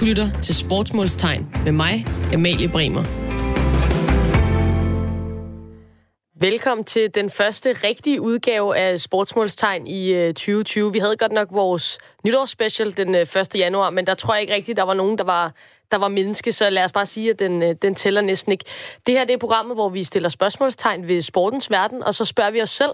Du lytter til Sportsmålstegn med mig, Amalie Bremer. Velkommen til den første rigtige udgave af Sportsmålstegn i øh, 2020. Vi havde godt nok vores nytårsspecial den øh, 1. Januar, men der tror jeg ikke rigtigt, der var nogen, der var, der var menneske, så lad os bare sige, at den, øh, den tæller næsten ikke. Det her det er programmet, hvor vi stiller spørgsmålstegn ved sportens verden, og så spørger vi os selv,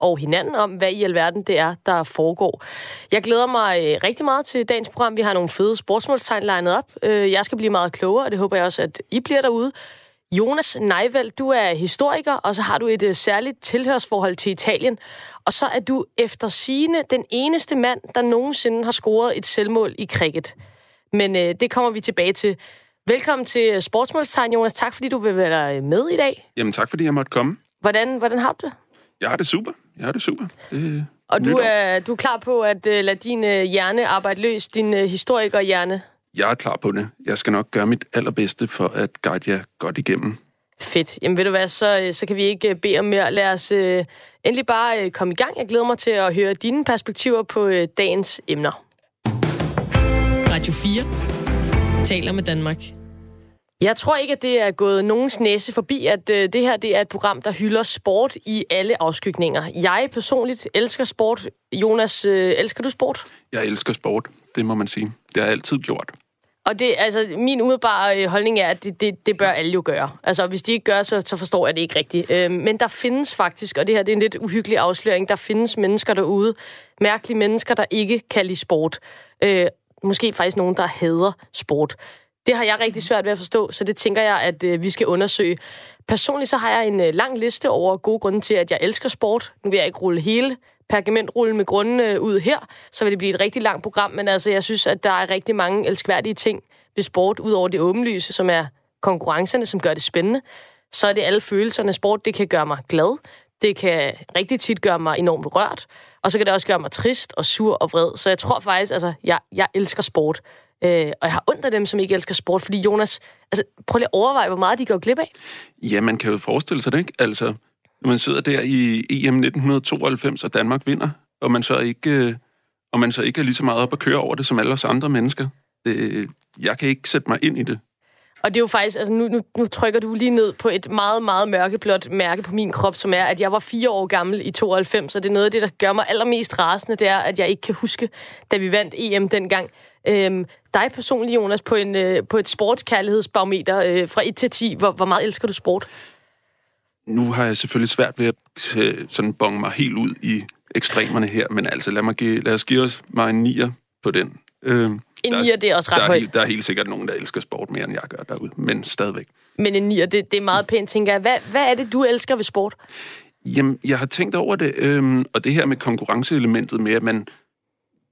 og hinanden om, hvad i alverden det er, der foregår. Jeg glæder mig øh, rigtig meget til dagens program. Vi har nogle fede sportsmålstegn legnet op. Øh, jeg skal blive meget klogere, og det håber jeg også, at I bliver derude. Jonas Neivald, du er historiker, og så har du et uh, særligt tilhørsforhold til Italien. Og så er du efter sigende den eneste mand, der nogensinde har scoret et selvmål i cricket. Men uh, det kommer vi tilbage til. Velkommen til Sportsmålstegn, Jonas. Tak, fordi du vil være med i dag. Jamen tak, fordi jeg måtte komme. Hvordan, hvordan har du det? Jeg har det super. Jeg har det super. Det og du er, du er klar på at uh, lade din uh, hjerne arbejde løs, din uh, historikerhjerne? Jeg er klar på det. Jeg skal nok gøre mit allerbedste for at guide jer godt igennem. Fedt. Jamen ved du hvad, så, så kan vi ikke bede om mere. Lad os uh, endelig bare uh, komme i gang. Jeg glæder mig til at høre dine perspektiver på uh, dagens emner. Radio 4 taler med Danmark. Jeg tror ikke, at det er gået nogens næse forbi, at øh, det her det er et program, der hylder sport i alle afskygninger. Jeg personligt elsker sport. Jonas, øh, elsker du sport? Jeg elsker sport, det må man sige. Det har jeg altid gjort. Og det, altså, min umiddelbare øh, holdning er, at det, det, det bør alle jo gøre. Altså, hvis de ikke gør, så, så forstår jeg det ikke rigtigt. Øh, men der findes faktisk, og det her det er en lidt uhyggelig afsløring, der findes mennesker derude, mærkelige mennesker, der ikke kan lide sport. Øh, måske faktisk nogen, der hader sport. Det har jeg rigtig svært ved at forstå, så det tænker jeg, at øh, vi skal undersøge. Personligt så har jeg en øh, lang liste over gode grunde til, at jeg elsker sport. Nu vil jeg ikke rulle hele pergamentrullen med grundene øh, ud her, så vil det blive et rigtig langt program, men altså, jeg synes, at der er rigtig mange elskværdige ting ved sport, ud over det åbenlyse, som er konkurrencerne, som gør det spændende. Så er det alle følelserne. Sport, det kan gøre mig glad. Det kan rigtig tit gøre mig enormt rørt. Og så kan det også gøre mig trist og sur og vred. Så jeg tror faktisk, altså, jeg, jeg elsker sport. Øh, og jeg har ondt af dem, som ikke elsker sport, fordi Jonas, altså, prøv lige at overveje, hvor meget de går glip af. Ja, man kan jo forestille sig det, ikke? Altså, når man sidder der i EM 1992, og Danmark vinder, og man så ikke, øh, og man så ikke er lige så meget op at køre over det, som alle os andre mennesker. Det, jeg kan ikke sætte mig ind i det. Og det er jo faktisk, altså nu, nu, nu trykker du lige ned på et meget, meget mørkeblåt mærke på min krop, som er, at jeg var fire år gammel i 92, og det er noget af det, der gør mig allermest rasende, det er, at jeg ikke kan huske, da vi vandt EM dengang. Øhm, dig personligt, Jonas, på, en, øh, på et sportskærlighedsbarometer øh, fra 1 til 10, hvor, hvor meget elsker du sport? Nu har jeg selvfølgelig svært ved at øh, sådan bonge mig helt ud i ekstremerne her, men altså lad, mig give, lad os give os mig en nier på den. Øh, en nier, det er også ret der er, højt. Helt, der er helt sikkert nogen, der elsker sport mere, end jeg gør derude, men stadigvæk. Men en nier, det, det er meget pænt, tænker jeg. Hvad, hvad er det, du elsker ved sport? Jamen, jeg har tænkt over det, øhm, og det her med konkurrenceelementet med, at man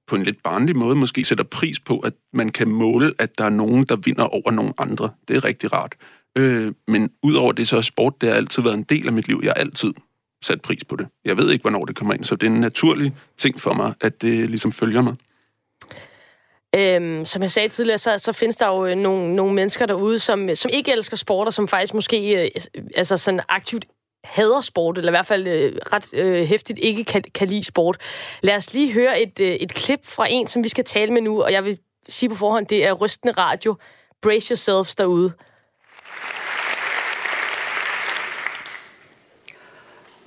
på en lidt barnlig måde måske sætter pris på, at man kan måle, at der er nogen, der vinder over nogle andre. Det er rigtig rart. Øh, men udover det, så er sport, det har altid været en del af mit liv. Jeg har altid sat pris på det. Jeg ved ikke, hvornår det kommer ind, så det er en naturlig ting for mig, at det ligesom følger mig. Øhm, som jeg sagde tidligere, så, så findes der jo øh, nogle, nogle mennesker derude, som, som ikke elsker sport, og som faktisk måske øh, altså sådan aktivt hader sport, eller i hvert fald øh, ret øh, hæftigt ikke kan, kan lide sport. Lad os lige høre et, øh, et klip fra en, som vi skal tale med nu, og jeg vil sige på forhånd, det er rystende radio. Brace yourselves derude.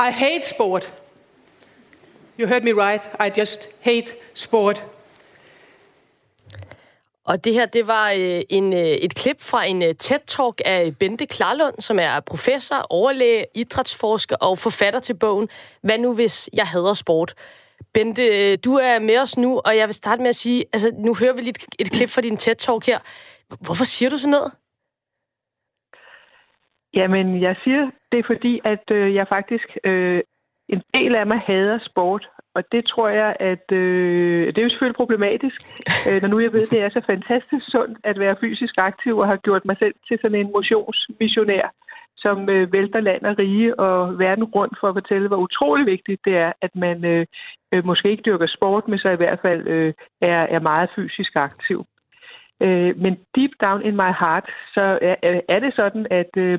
I hate sport. You heard me right. I just hate sport. Og det her, det var øh, en, øh, et klip fra en øh, TED-talk af Bente Klarlund, som er professor, overlæge, idrætsforsker og forfatter til bogen Hvad nu, hvis jeg hader sport? Bente, øh, du er med os nu, og jeg vil starte med at sige, altså nu hører vi lige et, et klip fra din TED-talk her. Hvorfor siger du sådan noget? Jamen, jeg siger det, fordi at øh, jeg faktisk, øh, en del af mig hader sport, og det tror jeg, at øh, det er jo selvfølgelig problematisk, øh, når nu jeg ved, at det er så fantastisk sundt at være fysisk aktiv og har gjort mig selv til sådan en motionsmissionær, som øh, vælter land og rige og verden rundt for at fortælle, hvor utrolig vigtigt det er, at man øh, øh, måske ikke dyrker sport, men så i hvert fald øh, er, er meget fysisk aktiv. Øh, men deep down in my heart, så er, er det sådan, at øh,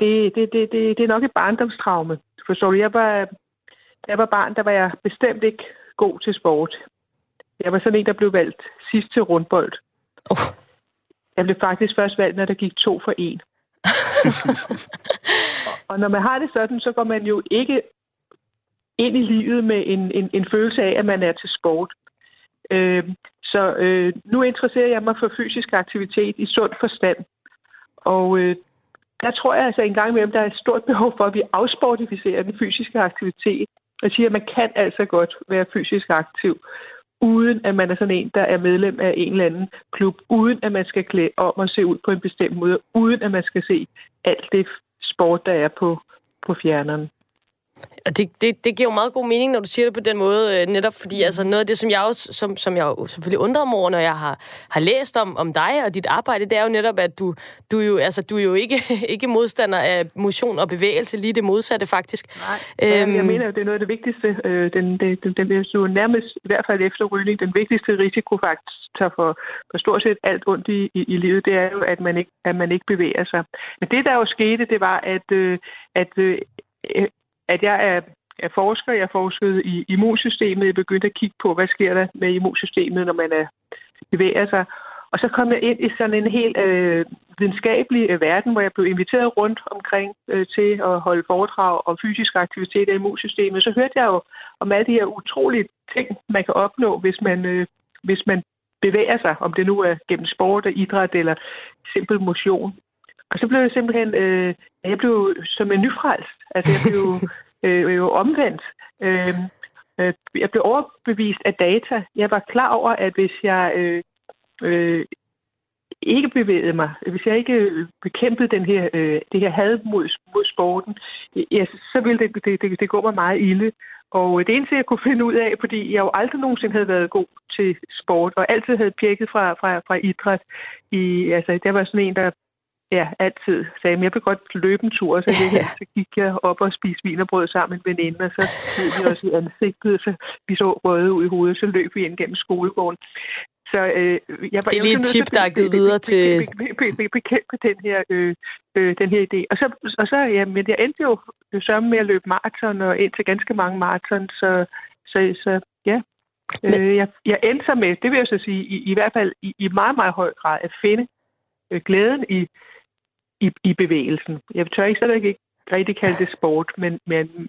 det, det, det, det, det er nok et barndomstraume. Forstår du? Jeg var, da jeg var barn, der var jeg bestemt ikke god til sport. Jeg var sådan en, der blev valgt sidst til rundbold. Oh. Jeg blev faktisk først valgt, når der gik to for en. og når man har det sådan, så går man jo ikke ind i livet med en, en, en følelse af, at man er til sport. Øh, så øh, nu interesserer jeg mig for fysisk aktivitet i sund forstand. Og øh, der tror jeg altså en gang imellem, der er et stort behov for, at vi afsportificerer den fysiske aktivitet. Jeg siger, at man kan altså godt være fysisk aktiv, uden at man er sådan en, der er medlem af en eller anden klub, uden at man skal klæde om og se ud på en bestemt måde, uden at man skal se alt det sport, der er på, på fjerneren. Og det, det, det giver jo meget god mening, når du siger det på den måde, øh, netop fordi mm. altså, noget af det, som jeg, også, som, som jeg jo selvfølgelig undrer mig over, når jeg har, har læst om, om dig og dit arbejde, det er jo netop, at du, du, jo, altså, du er jo ikke, ikke modstander af motion og bevægelse, lige det modsatte faktisk. Nej, øhm, jeg mener, det er noget af det vigtigste. Øh, den, den, den, den, den, nærmest, i hvert fald efter rygning, den vigtigste risikofaktor for, for stort set alt ondt i, i, i livet, det er jo, at man, ikke, at man ikke bevæger sig. Men det, der jo skete, det var, at, øh, at øh, at jeg er, er forsker. Jeg forskede i immunsystemet. Jeg begyndte at kigge på, hvad sker der med immunsystemet, når man er, bevæger sig. Og så kom jeg ind i sådan en helt øh, videnskabelig øh, verden, hvor jeg blev inviteret rundt omkring øh, til at holde foredrag om fysisk aktivitet af immunsystemet. Så hørte jeg jo om alle de her utrolige ting, man kan opnå, hvis man, øh, hvis man bevæger sig, om det nu er gennem sport og idræt eller simpel motion. Og så blev jeg simpelthen, øh, jeg blev som en nyfrelst. Altså jeg blev øh, jo omvendt. Øh, øh, jeg blev overbevist af data. Jeg var klar over, at hvis jeg øh, øh, ikke bevægede mig, hvis jeg ikke bekæmpede den her, øh, det her had mod, mod sporten, ja, så ville det, det, det, det gå mig meget ilde. Og det eneste, jeg kunne finde ud af, fordi jeg jo aldrig nogensinde havde været god til sport, og altid havde pjekket fra, fra, fra idræt. I, altså, der var sådan en, der ja, altid sagde, at jeg vil godt løbe en tur, så, det, ja. så gik jeg op og spiste vinerbrød sammen med en veninde, og så løb vi også i ansigtet, så vi så røde ud i hovedet, så løb vi ind gennem skolegården. Så, øh, jeg var, det er lige et tip, der er givet videre til... Bekæmpe den her, øh, øh, den her idé. Og så, og så ja, men jeg endte jo sammen med at løbe maraton, og ind til ganske mange maraton, så, så, så ja, men... øh, jeg, jeg endte så med, det vil jeg så sige, i, i hvert fald i, i meget, meget høj grad, at finde øh, glæden i, i, i bevægelsen. Jeg tør ikke slet ikke rigtig kalde det sport, men, men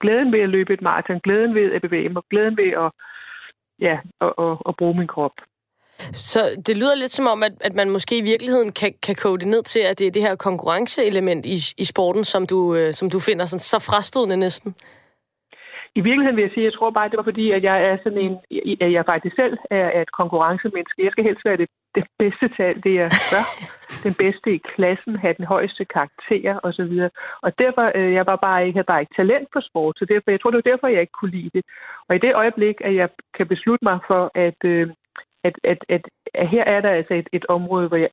glæden ved at løbe et maraton, glæden ved at bevæge mig, glæden ved at, ja, at, at, at bruge min krop. Så det lyder lidt som om, at, at man måske i virkeligheden kan, kan kode det ned til, at det er det her konkurrenceelement i, i sporten, som du, øh, som du finder sådan, så frastødende næsten. I virkeligheden vil jeg sige, at jeg tror bare, at det var fordi, at jeg er sådan en, at jeg faktisk selv er et konkurrencemenneske. Jeg skal helst være det, det bedste til alt det, jeg gør. Den bedste i klassen, have den højeste karakter osv. Og derfor, øh, jeg var bare ikke, havde bare ikke talent for sport, så derfor, jeg tror, det var derfor, jeg ikke kunne lide det. Og i det øjeblik, at jeg kan beslutte mig for, at, øh, at, at, at, at her er der altså et, et område, hvor jeg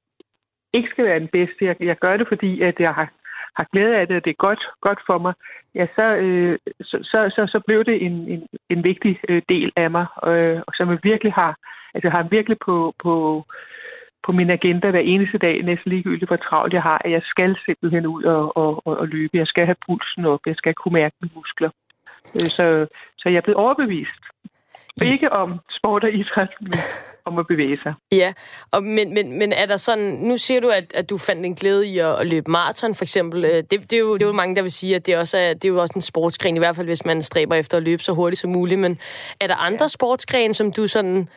ikke skal være den bedste. Jeg, jeg gør det, fordi at jeg har har glæde af det, og det er godt, godt for mig, ja, så, øh, så, så, så, så blev det en, en, en vigtig øh, del af mig, øh, som jeg virkelig har, altså jeg har virkelig på, på, på min agenda hver eneste dag, næsten ligegyldigt hvor travlt jeg har, at jeg skal simpelthen ud og, og, og, og løbe. Jeg skal have pulsen op, jeg skal kunne mærke mine muskler. Øh, så, så jeg er blevet overbevist. Ikke om sport og idræt, men om at bevæge sig. Ja, og, men, men, men er der sådan, nu siger du, at, at du fandt en glæde i at, at løbe maraton for eksempel. Øh, det, det, er jo, det er jo mange, der vil sige, at det, også er, det er jo også en sportsgren, i hvert fald hvis man stræber efter at løbe så hurtigt som muligt. Men er der andre ja. sportsgrene, som du sådan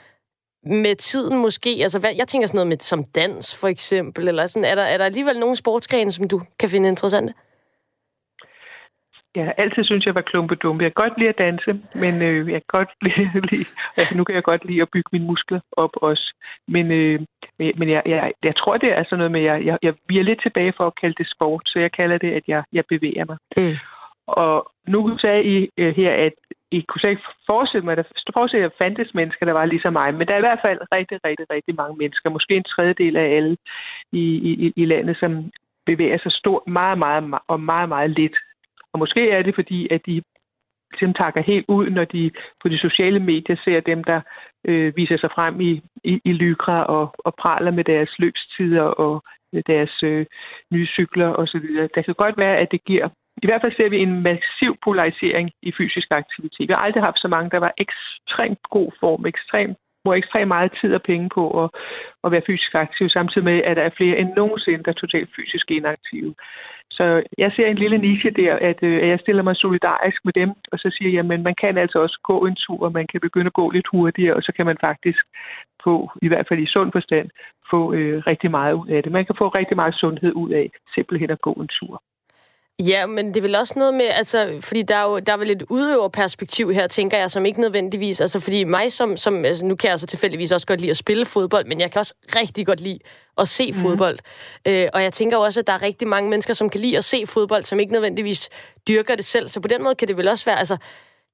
med tiden måske, altså hvad, jeg tænker sådan noget med som dans for eksempel, eller sådan, er der, er der alligevel nogle sportsgrene, som du kan finde interessante? Jeg altid synes, jeg var klumpedum. Jeg kan godt lide at danse, men øh, jeg kan godt lide, lide, altså nu kan jeg godt lide at bygge mine muskler op også. Men, øh, men jeg, jeg, jeg tror, det er sådan noget med, jeg, jeg, jeg vi er lidt tilbage for at kalde det sport, så jeg kalder det, at jeg, jeg bevæger mig. Mm. Og nu sagde I øh, her, at I kunne slet ikke forestille mig, at der forestille, at fandtes mennesker, der var ligesom mig. Men der er i hvert fald rigtig, rigtig, rigtig mange mennesker, måske en tredjedel af alle i, i, i landet, som bevæger sig stort, meget, meget, meget og meget, meget lidt og måske er det fordi, at de ligesom takker helt ud, når de på de sociale medier ser dem, der øh, viser sig frem i, i, i lykra og, og praler med deres løbstider og deres øh, nye cykler osv. Det kan godt være, at det giver i hvert fald ser vi en massiv polarisering i fysisk aktivitet. Vi har aldrig haft så mange, der var ekstremt god form, ekstremt bruger ekstremt meget tid og penge på at, at være fysisk aktiv, samtidig med, at der er flere end nogensinde, der er totalt fysisk inaktive. Så jeg ser en lille niche der, at, øh, at jeg stiller mig solidarisk med dem, og så siger jeg, at man kan altså også gå en tur, og man kan begynde at gå lidt hurtigere, og så kan man faktisk få, i hvert fald i sund forstand, få øh, rigtig meget ud af det. Man kan få rigtig meget sundhed ud af simpelthen at gå en tur. Ja, men det er vel også noget med, altså, fordi der er jo der er vel et udøverperspektiv her, tænker jeg, som ikke nødvendigvis, altså fordi mig som, som altså, nu kan jeg så altså tilfældigvis også godt lide at spille fodbold, men jeg kan også rigtig godt lide at se mm. fodbold. Øh, og jeg tænker også, at der er rigtig mange mennesker, som kan lide at se fodbold, som ikke nødvendigvis dyrker det selv. Så på den måde kan det vel også være, altså,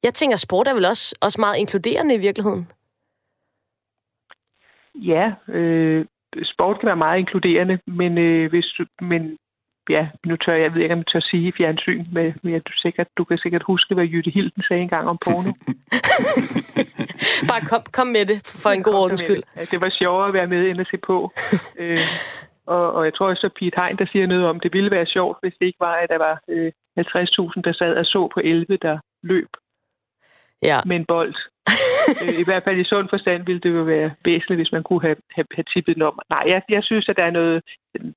jeg tænker, sport er vel også, også meget inkluderende i virkeligheden? Ja, øh, sport kan være meget inkluderende, men, øh, hvis, men ja, nu tør jeg ved ikke, om jeg tør sige fjernsyn, men, men du, sikkert, du kan sikkert huske, hvad Jytte Hilden sagde engang om porno. Bare kom, kom med det, for en god ordens skyld. Det. det var sjovere at være med, end at se på. øh, og, og jeg tror også, at Pete Hein, der siger noget om, det ville være sjovt, hvis det ikke var, at der var øh, 50.000, der sad og så på 11, der løb ja. med en bold. Øh, I hvert fald i sund forstand ville det jo være væsentligt, hvis man kunne have, have, have tippet om. Nej, jeg, jeg synes, at der er noget...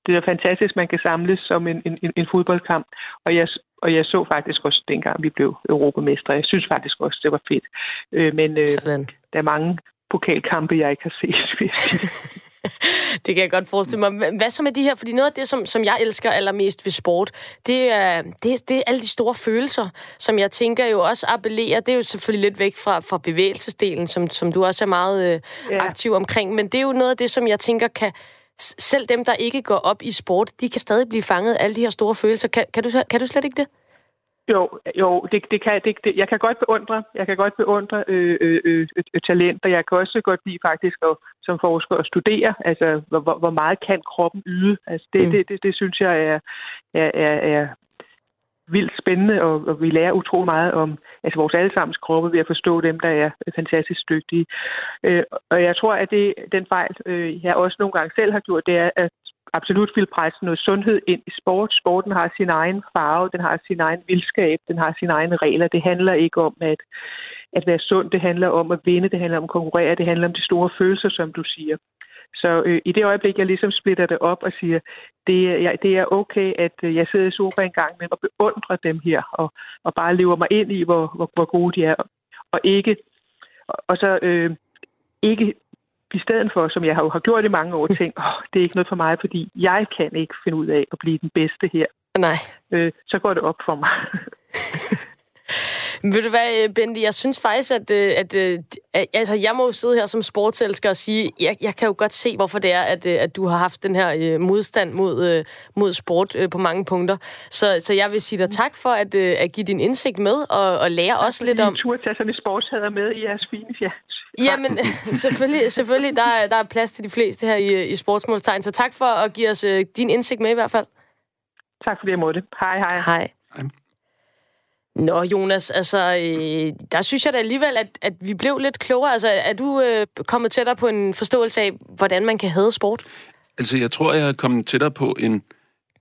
Det er fantastisk, man kan samles som en, en, en fodboldkamp. Og jeg, og jeg så faktisk også, dengang vi blev europamestre. Jeg synes faktisk også, det var fedt. Øh, men øh, der er mange pokalkampe, jeg ikke har set, det kan jeg godt forestille mig. Hvad så med de her? Fordi noget af det, som, som jeg elsker allermest ved sport, det er, det, det er alle de store følelser, som jeg tænker jo også appellerer. Det er jo selvfølgelig lidt væk fra, fra bevægelsesdelen, som, som du også er meget øh, ja. aktiv omkring. Men det er jo noget af det, som jeg tænker kan... Selv dem, der ikke går op i sport, de kan stadig blive fanget af alle de her store følelser. Kan, kan, du, kan du slet ikke det? Jo, jo det, det kan, det, det, jeg kan godt beundre, jeg kan godt beundre øh, øh, øh, øh talenter. Jeg kan også godt lide faktisk at, som forsker at studere, altså hvor, hvor meget kan kroppen yde. Altså det, mm. det, det, det synes jeg er, er, er, er vildt spændende, og, og vi lærer utrolig meget om altså vores allesammens kroppe ved at forstå dem, der er fantastisk dygtige. Øh, og jeg tror, at det den fejl, øh, jeg også nogle gange selv har gjort, det er at absolut vil presse noget sundhed ind i sport. Sporten har sin egen farve, den har sin egen vildskab, den har sine egne regler. Det handler ikke om at, at være sund, det handler om at vinde, det handler om at konkurrere, det handler om de store følelser, som du siger. Så øh, i det øjeblik, jeg ligesom splitter det op og siger, det, jeg, det er okay, at øh, jeg sidder i sofa en gang med og beundrer dem her, og, og bare lever mig ind i, hvor, hvor, hvor gode de er, og ikke og, og så øh, ikke i stedet for, som jeg har, har gjort i mange år, tænkt, oh, det er ikke noget for mig, fordi jeg kan ikke finde ud af at blive den bedste her. Nej. Øh, så går det op for mig. Men ved du hvad, øh, Bendy, jeg synes faktisk, at, øh, at, at, at altså, jeg må jo sidde her som sportselsker og sige, jeg, jeg kan jo godt se, hvorfor det er, at, øh, at du har haft den her modstand mod, mod sport på mange punkter. Så, så jeg vil sige dig tak for at, at give din indsigt med og, og lære tak, os lidt om... tur tage sådan et sportshader med i jeres fine fjern. Jamen, selvfølgelig, selvfølgelig der, er, der er plads til de fleste her i, i sportsmålstegn. Så tak for at give os uh, din indsigt med i hvert fald. Tak fordi jeg måtte. Hej, hej. Hej. hej. Nå, Jonas, altså, øh, der synes jeg da alligevel, at, at vi blev lidt klogere. Altså, er du øh, kommet tættere på en forståelse af, hvordan man kan have sport? Altså, jeg tror, jeg er kommet tættere på en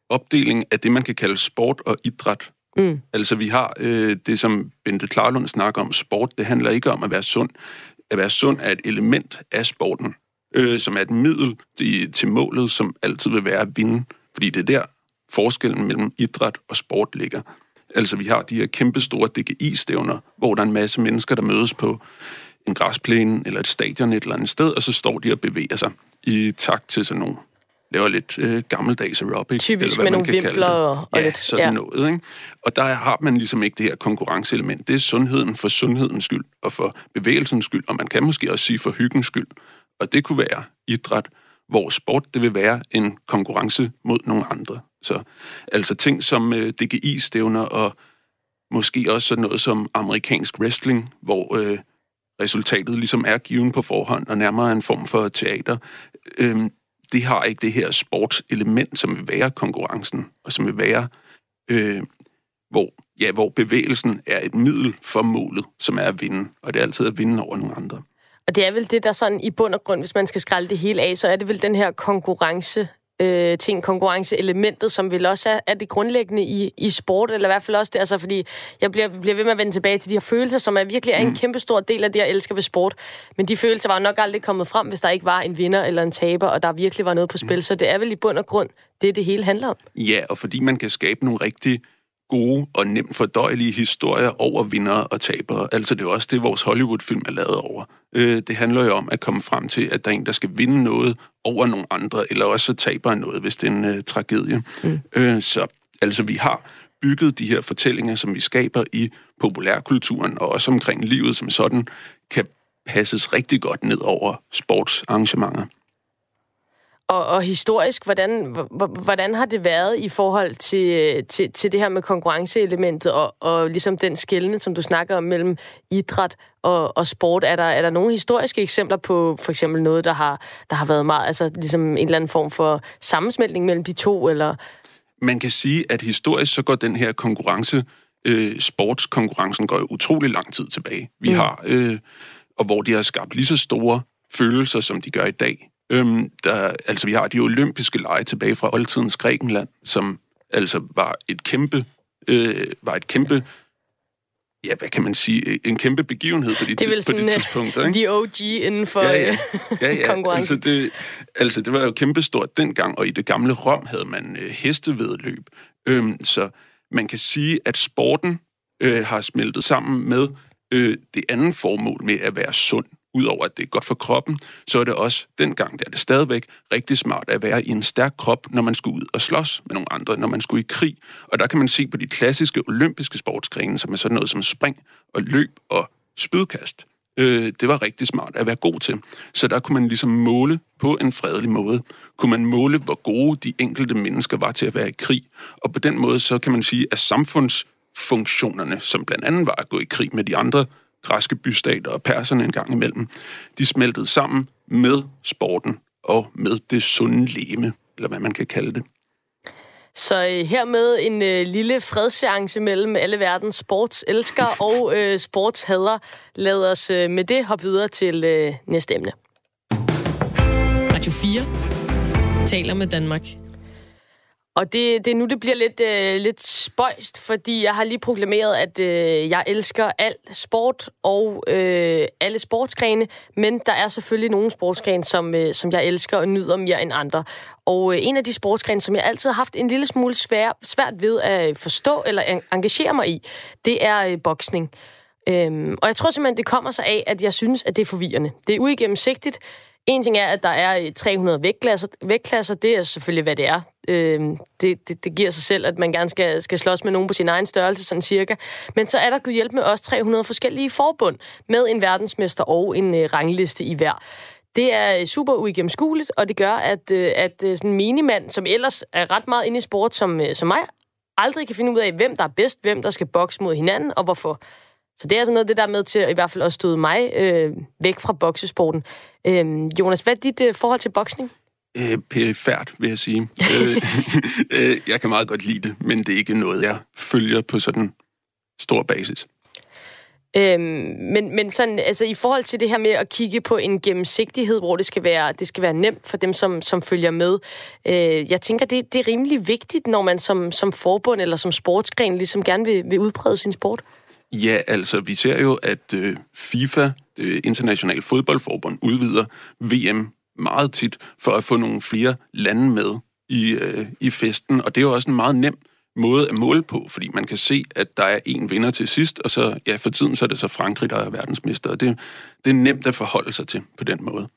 opdeling af det, man kan kalde sport og idræt. Mm. Altså, vi har øh, det, som Bente Klarlund snakker om, sport. Det handler ikke om at være sund at være sund er et element af sporten, øh, som er et middel til, til målet, som altid vil være at vinde. Fordi det er der forskellen mellem idræt og sport ligger. Altså, vi har de her kæmpe store DGI-stævner, hvor der er en masse mennesker, der mødes på en græsplæne eller et stadion et eller andet sted, og så står de og bevæger sig i takt til sådan nogle laver lidt øh, gammeldags aerobic. Typisk eller hvad med man nogle vimpler og, ja, lidt. sådan ja. noget. Ikke? Og der har man ligesom ikke det her konkurrenceelement. Det er sundheden for sundhedens skyld, og for bevægelsens skyld, og man kan måske også sige for hyggens skyld. Og det kunne være idræt, hvor sport det vil være en konkurrence mod nogle andre. Så altså ting som øh, DGI-stævner og måske også sådan noget som amerikansk wrestling, hvor øh, resultatet ligesom er given på forhånd og nærmere en form for teater. Øh, det har ikke det her sportselement, som vil være konkurrencen, og som vil være, øh, hvor, ja, hvor bevægelsen er et middel for målet, som er at vinde, og det er altid at vinde over nogle andre. Og det er vel det, der sådan i bund og grund, hvis man skal skralde det hele af, så er det vel den her konkurrence øh, ting, konkurrenceelementet, som vel også er, er det grundlæggende i, i sport, eller i hvert fald også det, altså fordi jeg bliver, bliver ved med at vende tilbage til de her følelser, som er virkelig er en mm. kæmpe stor del af det, jeg elsker ved sport. Men de følelser var nok aldrig kommet frem, hvis der ikke var en vinder eller en taber, og der virkelig var noget på spil. Mm. Så det er vel i bund og grund det, det hele handler om. Ja, og fordi man kan skabe nogle rigtig gode og nemt fordøjelige historier over vindere og tabere. Altså det er også det, vores Hollywood-film er lavet over. Øh, det handler jo om at komme frem til, at der er en, der skal vinde noget over nogle andre, eller også så taber noget, hvis det er en uh, tragedie. Mm. Øh, så altså vi har bygget de her fortællinger, som vi skaber i populærkulturen, og også omkring livet som sådan, kan passes rigtig godt ned over sportsarrangementer. Og, og historisk, hvordan, hvordan har det været i forhold til, til, til det her med konkurrenceelementet og, og ligesom den skældne, som du snakker om mellem idræt og, og sport? Er der, er der nogle historiske eksempler på for eksempel noget, der har, der har været meget, altså ligesom en eller anden form for sammensmeltning mellem de to? Eller? Man kan sige, at historisk så går den her konkurrence, øh, sportskonkurrencen går jo utrolig lang tid tilbage. Vi mm. har, øh, og hvor de har skabt lige så store følelser, som de gør i dag. Øhm, der, altså, vi har de olympiske lege tilbage fra oldtidens Grækenland, som altså var et kæmpe, øh, var et kæmpe ja, hvad kan man sige, en kæmpe begivenhed på de, det på de øh, tidspunkter. Ikke? De OG inden for ja, ja. Ja, ja. konkurrence. Altså det, altså det var jo kæmpestort dengang, og i det gamle Rom havde man øh, hestevedløb. Øhm, så man kan sige, at sporten øh, har smeltet sammen med øh, det andet formål med at være sund udover at det er godt for kroppen, så er det også, dengang der er det stadigvæk, rigtig smart at være i en stærk krop, når man skulle ud og slås med nogle andre, når man skulle i krig. Og der kan man se på de klassiske olympiske sportsgrene, som er sådan noget som spring og løb og spydkast. Øh, det var rigtig smart at være god til. Så der kunne man ligesom måle på en fredelig måde. Kunne man måle, hvor gode de enkelte mennesker var til at være i krig. Og på den måde, så kan man sige, at samfundsfunktionerne, som blandt andet var at gå i krig med de andre græske bystater og perserne en gang imellem, de smeltede sammen med sporten og med det sunde leme, eller hvad man kan kalde det. Så øh, hermed en øh, lille fredseance mellem alle verdens sportselskere og øh, sportshader. Lad os øh, med det hoppe videre til øh, næste emne. Radio 4 taler med Danmark. Og det, det nu, det bliver lidt, øh, lidt spøjst, fordi jeg har lige proklameret, at øh, jeg elsker al sport og øh, alle sportsgrene, men der er selvfølgelig nogle sportsgrene, som, øh, som jeg elsker og nyder mere end andre. Og øh, en af de sportsgrene, som jeg altid har haft en lille smule svær, svært ved at forstå eller engagere mig i, det er øh, boksning. Øhm, og jeg tror simpelthen, det kommer sig af, at jeg synes, at det er forvirrende. Det er uigennemsigtigt. En ting er, at der er øh, 300 vægtklasser. Vægtklasser, det er selvfølgelig, hvad det er. Øh, det, det, det giver sig selv, at man gerne skal, skal slås med nogen på sin egen størrelse, sådan cirka. Men så er der kunne hjælpe med også 300 forskellige forbund med en verdensmester og en øh, rangliste i hver. Det er øh, super uigennemskueligt, og det gør, at, øh, at sådan en minimand, som ellers er ret meget inde i sport som, som mig, aldrig kan finde ud af, hvem der er bedst, hvem der skal bokse mod hinanden, og hvorfor. Så det er altså noget det, der er med til at i hvert fald at støde mig øh, væk fra boksesporten. Øh, Jonas, hvad er dit øh, forhold til boksning? Øh, perifært, vil jeg sige. øh, øh, jeg kan meget godt lide det, men det er ikke noget, jeg følger på sådan stor basis. Øhm, men, men sådan, altså, i forhold til det her med at kigge på en gennemsigtighed, hvor det skal være, det skal være nemt for dem, som, som følger med. Øh, jeg tænker, det, det er rimelig vigtigt, når man som, som forbund eller som sportsgren ligesom gerne vil, vil udbrede sin sport. Ja, altså, vi ser jo, at øh, FIFA, det internationale fodboldforbund, udvider VM meget tit for at få nogle flere lande med i, øh, i festen. Og det er jo også en meget nem måde at måle på, fordi man kan se, at der er en vinder til sidst, og så, ja, for tiden så er det så Frankrig, der er verdensmester. Og det, det er nemt at forholde sig til på den måde.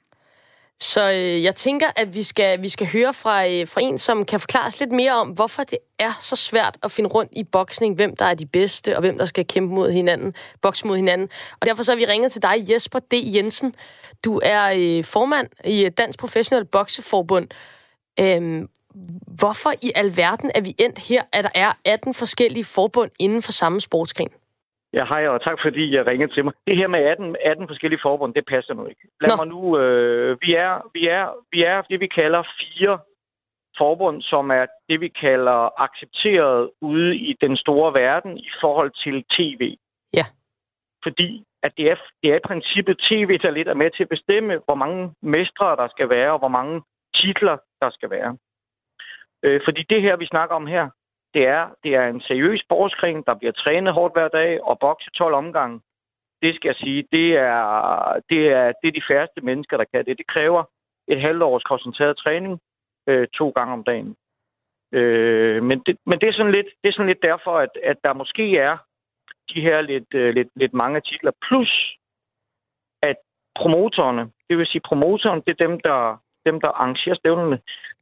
Så øh, jeg tænker, at vi skal, vi skal høre fra, øh, fra en, som kan forklare os lidt mere om, hvorfor det er så svært at finde rundt i boksning, hvem der er de bedste, og hvem der skal kæmpe mod hinanden, bokse mod hinanden. Og derfor så har vi ringet til dig, Jesper D. Jensen. Du er øh, formand i øh, Dansk Professionel Bokseforbund. Øhm, hvorfor i alverden er vi endt her, at der er 18 forskellige forbund inden for samme sportsgren? Ja, hej, og tak fordi jeg ringede til mig. Det her med 18, 18 forskellige forbund, det passer nu ikke. Lad Nå. mig nu... Øh, vi, er, vi, er, vi er det, vi kalder fire forbund, som er det, vi kalder accepteret ude i den store verden i forhold til tv. Ja. Fordi at det er, det er i princippet tv, der lidt er med til at bestemme, hvor mange mestre der skal være, og hvor mange titler der skal være. Øh, fordi det her, vi snakker om her, det er, det er en seriøs sportsgren, der bliver trænet hårdt hver dag og bokser 12 omgange. Det skal jeg sige, det er, det er, det er de færreste mennesker, der kan det. Det kræver et halvt års koncentreret træning øh, to gange om dagen. Øh, men, det, men det, er sådan lidt, det er sådan lidt derfor, at, at der måske er de her lidt, øh, lidt, lidt mange artikler. Plus, at promotorerne, det vil sige promotoren, det er dem, der, dem, der arrangerer stævnerne,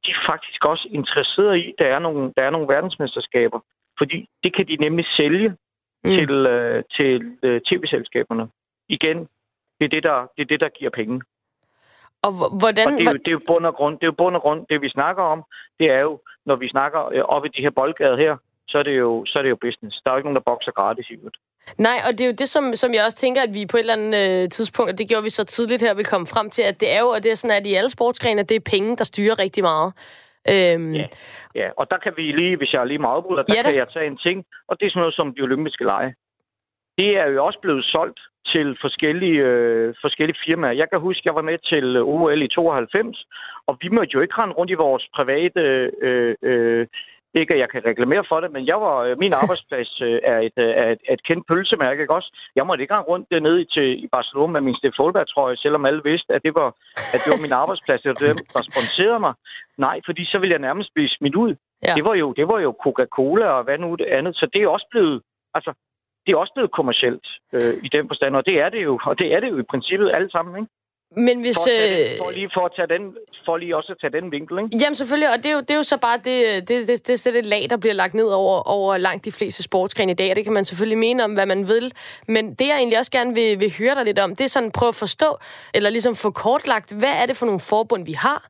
de er faktisk også interesserede i, at der er nogle, der er nogle verdensmesterskaber. Fordi det kan de nemlig sælge mm. til, øh, til øh, tv-selskaberne. Igen, det er det, der, det er det, der giver penge. Og hvordan... Og det, er jo, det er jo bund og grund, det er jo bund og grund, det vi snakker om, det er jo, når vi snakker øh, op i de her boldgader her, så er, det jo, så er det jo business. Der er jo ikke nogen, der bokser gratis i øvrigt. Nej, og det er jo det, som, som jeg også tænker, at vi på et eller andet øh, tidspunkt, og det gjorde vi så tidligt her, vil komme frem til, at det er jo, og det er sådan, at i alle sportsgrene, det er penge, der styrer rigtig meget. Øhm, ja. ja, og der kan vi lige, hvis jeg lige må afbryde, der ja, kan jeg tage en ting, og det er sådan noget som de olympiske lege. Det er jo også blevet solgt til forskellige, øh, forskellige firmaer. Jeg kan huske, jeg var med til OL i 92, og vi måtte jo ikke rende rundt i vores private øh, øh, ikke, at jeg kan reklamere for det, men jeg var, øh, min arbejdsplads øh, er, et, øh, er, et, er et kendt pølsemærke, ikke også? Jeg måtte ikke rundt dernede til, i Barcelona med min Steff Folberg-trøje, selvom alle vidste, at det var, at det var min arbejdsplads, det var dem, der sponserede mig. Nej, fordi så ville jeg nærmest blive smidt ud. Ja. Det, var jo, det var jo Coca-Cola og hvad nu det andet, så det er også blevet, altså, det er også blevet kommercielt øh, i den forstand, og det er det jo, og det er det jo i princippet alle sammen, ikke? Men hvis... For, den, for, lige, for, at tage den, for lige også at tage den vinkel, ikke? Jamen selvfølgelig, og det er jo, det er jo så bare det, det, det, det, det, det lag, der bliver lagt ned over, over langt de fleste sportsgrene i dag, og det kan man selvfølgelig mene om, hvad man vil. Men det, jeg egentlig også gerne vil, vil høre dig lidt om, det er sådan, prøve at forstå, eller ligesom få kortlagt, hvad er det for nogle forbund, vi har?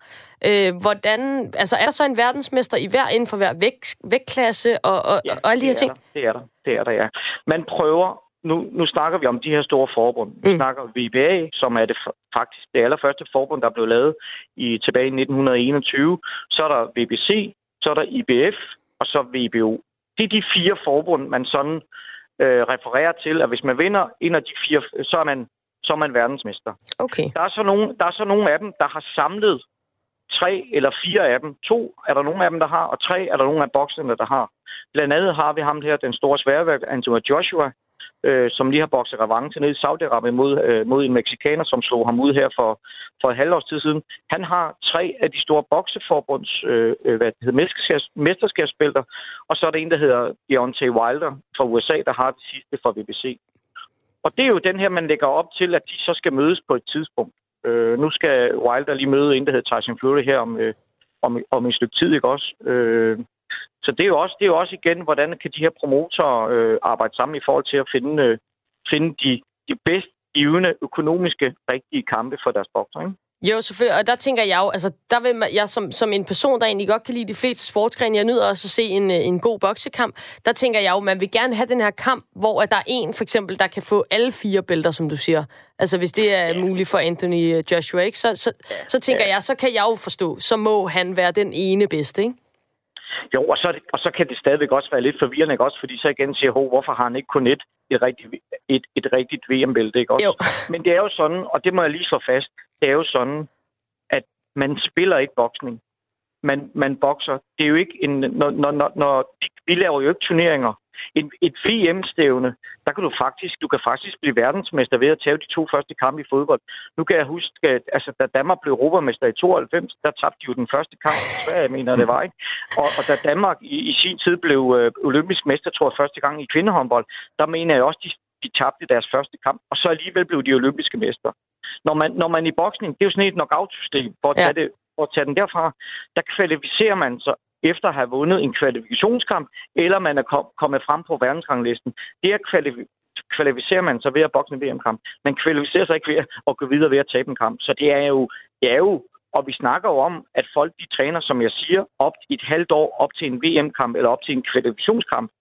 Øh, hvordan, altså er der så en verdensmester i hver inden for hver vægt, vægtklasse og, og, ja, og alle de her ting? Der, det er der, det er der, ja. Man prøver nu, nu snakker vi om de her store forbund. Vi mm. snakker VBA, som er det faktisk det allerførste forbund, der blev lavet i tilbage i 1921. Så er der VBC, så er der IBF, og så VBO. Det er de fire forbund, man sådan øh, refererer til, at hvis man vinder en af de fire, så er man, så er man verdensmester. Okay. Der, er så nogle, der er så nogle af dem, der har samlet tre eller fire af dem. To er der nogle af dem, der har, og tre er der nogle af bokserne, der har. Blandt andet har vi ham her, den store sværværk, Antonio Joshua, øh, som lige har bokset revanche ned i Saudi-Arabien mod, øh, mod en meksikaner, som slog ham ud her for, for et halvårs tid siden. Han har tre af de store bokseforbunds øh, øh hvad det hedder, mesterskabsbælter, og så er der en, der hedder Deontay Wilder fra USA, der har det sidste fra BBC. Og det er jo den her, man lægger op til, at de så skal mødes på et tidspunkt. Øh, nu skal Wilder lige møde en, der hedder Tyson Fury her om, øh, om, om en stykke tid, ikke også? Øh, så det er jo også, det er jo også igen, hvordan kan de her promotorer øh, arbejde sammen i forhold til at finde, øh, finde de, de bedst givende økonomiske rigtige kampe for deres bokser, ikke? Jo, selvfølgelig. Og der tænker jeg jo, altså, der vil jeg som, som en person, der egentlig godt kan lide de fleste sportsgrene, jeg nyder også at se en, øh, en god boksekamp, der tænker jeg jo, man vil gerne have den her kamp, hvor der er en, for eksempel, der kan få alle fire bælter, som du siger. Altså, hvis det er ja. muligt for Anthony øh, Joshua, ikke? Så, så, så tænker ja. jeg, så kan jeg jo forstå, så må han være den ene bedste, ikke? Jo, og så, og så kan det stadigvæk også være lidt forvirrende, ikke? også fordi så igen siger, hvorfor har han ikke kun et, et, rigtigt, et, et rigtigt VM-bælte, ikke også? Jo. Men det er jo sådan, og det må jeg lige slå fast, det er jo sådan, at man spiller ikke boksning. Man, man bokser. Det er jo ikke en... Når, når, når, når, vi laver jo ikke turneringer en, et VM-stævne, der kan du faktisk, du kan faktisk blive verdensmester ved at tage de to første kampe i fodbold. Nu kan jeg huske, at altså, da Danmark blev europamester i 92, der tabte de jo den første kamp i Sverige, mener det var, ikke? Og, og da Danmark i, i sin tid blev øh, olympisk mester, tror jeg, første gang i kvindehåndbold, der mener jeg også, de, de tabte deres første kamp, og så alligevel blev de olympiske mester. Når man, når man i boksning, det er jo sådan et knockout-system, for at tage, ja. det, og tage den derfra, der kvalificerer man sig efter at have vundet en kvalifikationskamp, eller man er kom, kommet frem på verdensranglisten. Det er kvalificerer man sig ved at bokse en VM-kamp. Man kvalificerer sig ikke ved at gå videre ved at tabe en kamp. Så det er jo, det er jo og vi snakker jo om, at folk de træner, som jeg siger, op i et halvt år op til en VM-kamp eller op til en kvalifikationskamp.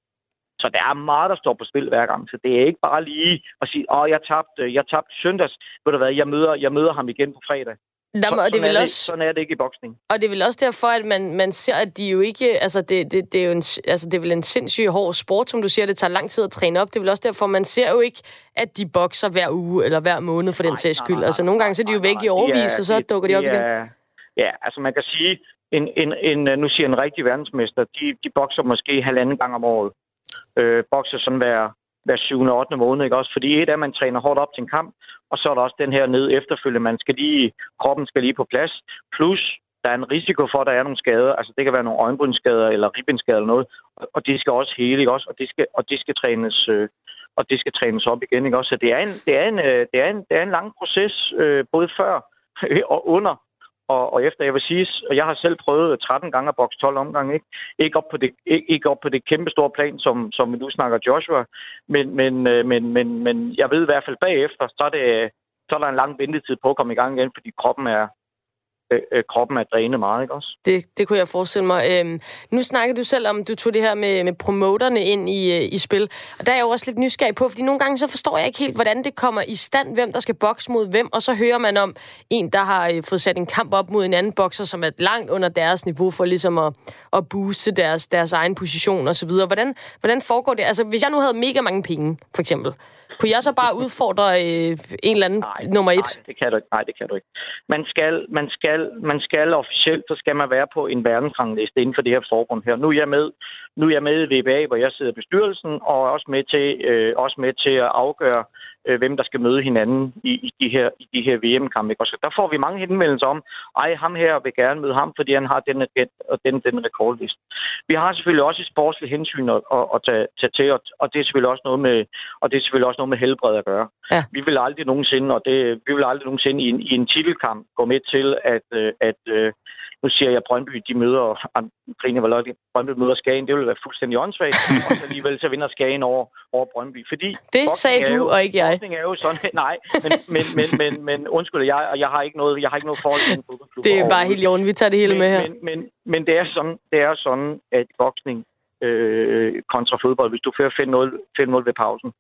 Så der er meget, der står på spil hver gang. Så det er ikke bare lige at sige, åh, jeg tabte, jeg tabte søndags. Ved du hvad, jeg møder, jeg møder ham igen på fredag. Jamen, og det er også... sådan er det ikke i boksning. Og det er vel også derfor, at man, man ser, at de jo ikke... Altså, det, det, det er jo en, altså, det er vel en sindssygt hård sport, som du siger. Det tager lang tid at træne op. Det er vel også derfor, man ser jo ikke, at de bokser hver uge eller hver måned for den sags skyld. Altså, nogle gange så er de jo væk i overvis, og så dukker de op igen. Ja, altså man kan sige, en, en, en, nu siger en rigtig verdensmester, de, de bokser måske halvanden gang om året. Øh, bokser sådan hver, hver 7. og 8. måned, ikke også? Fordi et er, at man træner hårdt op til en kamp, og så er der også den her ned efterfølgende. Man skal lige, kroppen skal lige på plads. Plus, der er en risiko for, at der er nogle skader. Altså, det kan være nogle øjenbrynsskader eller ribbenskader eller noget. Og det skal også hele, ikke også? Og det skal, og det skal trænes, øh, og det skal trænes op igen, ikke også? Så det er en, det er en, øh, det er en, det er en lang proces, øh, både før og under og, og efter, jeg vil sige, og jeg har selv prøvet 13 gange at bokse 12 omgange, ikke? Ikke op på det, ikke, ikke op på det kæmpe store plan, som, som nu snakker Joshua, men, men, øh, men, men, men jeg ved i hvert fald bagefter, så er, det, så er der en lang ventetid på at komme i gang igen, fordi kroppen er, Øh, øh, kroppen er drænet meget, ikke også? Det, det kunne jeg forestille mig. Øhm, nu snakker du selv om, du tog det her med, med promoterne ind i, øh, i spil, og der er jeg jo også lidt nysgerrig på, fordi nogle gange så forstår jeg ikke helt, hvordan det kommer i stand, hvem der skal bokse mod hvem, og så hører man om en, der har øh, fået sat en kamp op mod en anden bokser, som er langt under deres niveau for ligesom at, at booste deres, deres egen position osv. Hvordan, hvordan foregår det? Altså, hvis jeg nu havde mega mange penge, for eksempel, kunne jeg så bare udfordre øh, en eller anden nej, nummer et? Nej, det kan du ikke. Nej, det kan du ikke. Man skal, man skal, man skal officielt, så skal man være på en verdensrangliste inden for det her forbund her. Nu er jeg med, nu er jeg med i VBA, hvor jeg sidder i bestyrelsen, og også med til, øh, også med til at afgøre, øh, hvem der skal møde hinanden i, i de her, i de her VM-kampe. Og så der får vi mange henvendelser om, ej, ham her vil gerne møde ham, fordi han har den og den, den rekordliste. Vi har selvfølgelig også et sportsligt hensyn at, at, at tage, tage til, og, og det er selvfølgelig også noget med, og det er selvfølgelig også noget med helbred at gøre. Ja. Vi vil aldrig nogensinde, og det, vi vil aldrig nogensinde i en, i en titelkamp gå med til, at, øh, at, at nu siger jeg, at Brøndby, de møder, Grine Valot, Brøndby møder Skagen, det vil være fuldstændig åndssvagt, og så alligevel så vinder Skagen over, over Brøndby. Fordi det sagde du, jo, og ikke jeg. er jo sådan, nej, men, men, men, men, men undskyld, jeg, jeg har ikke noget, jeg har ikke noget forhold til en fodboldklub. Det er bare helt i orden, vi tager det hele men, med her. Men, men, men det, er sådan, det er sådan, at boksning øh, kontra fodbold, hvis du fører 5-0 ved pausen,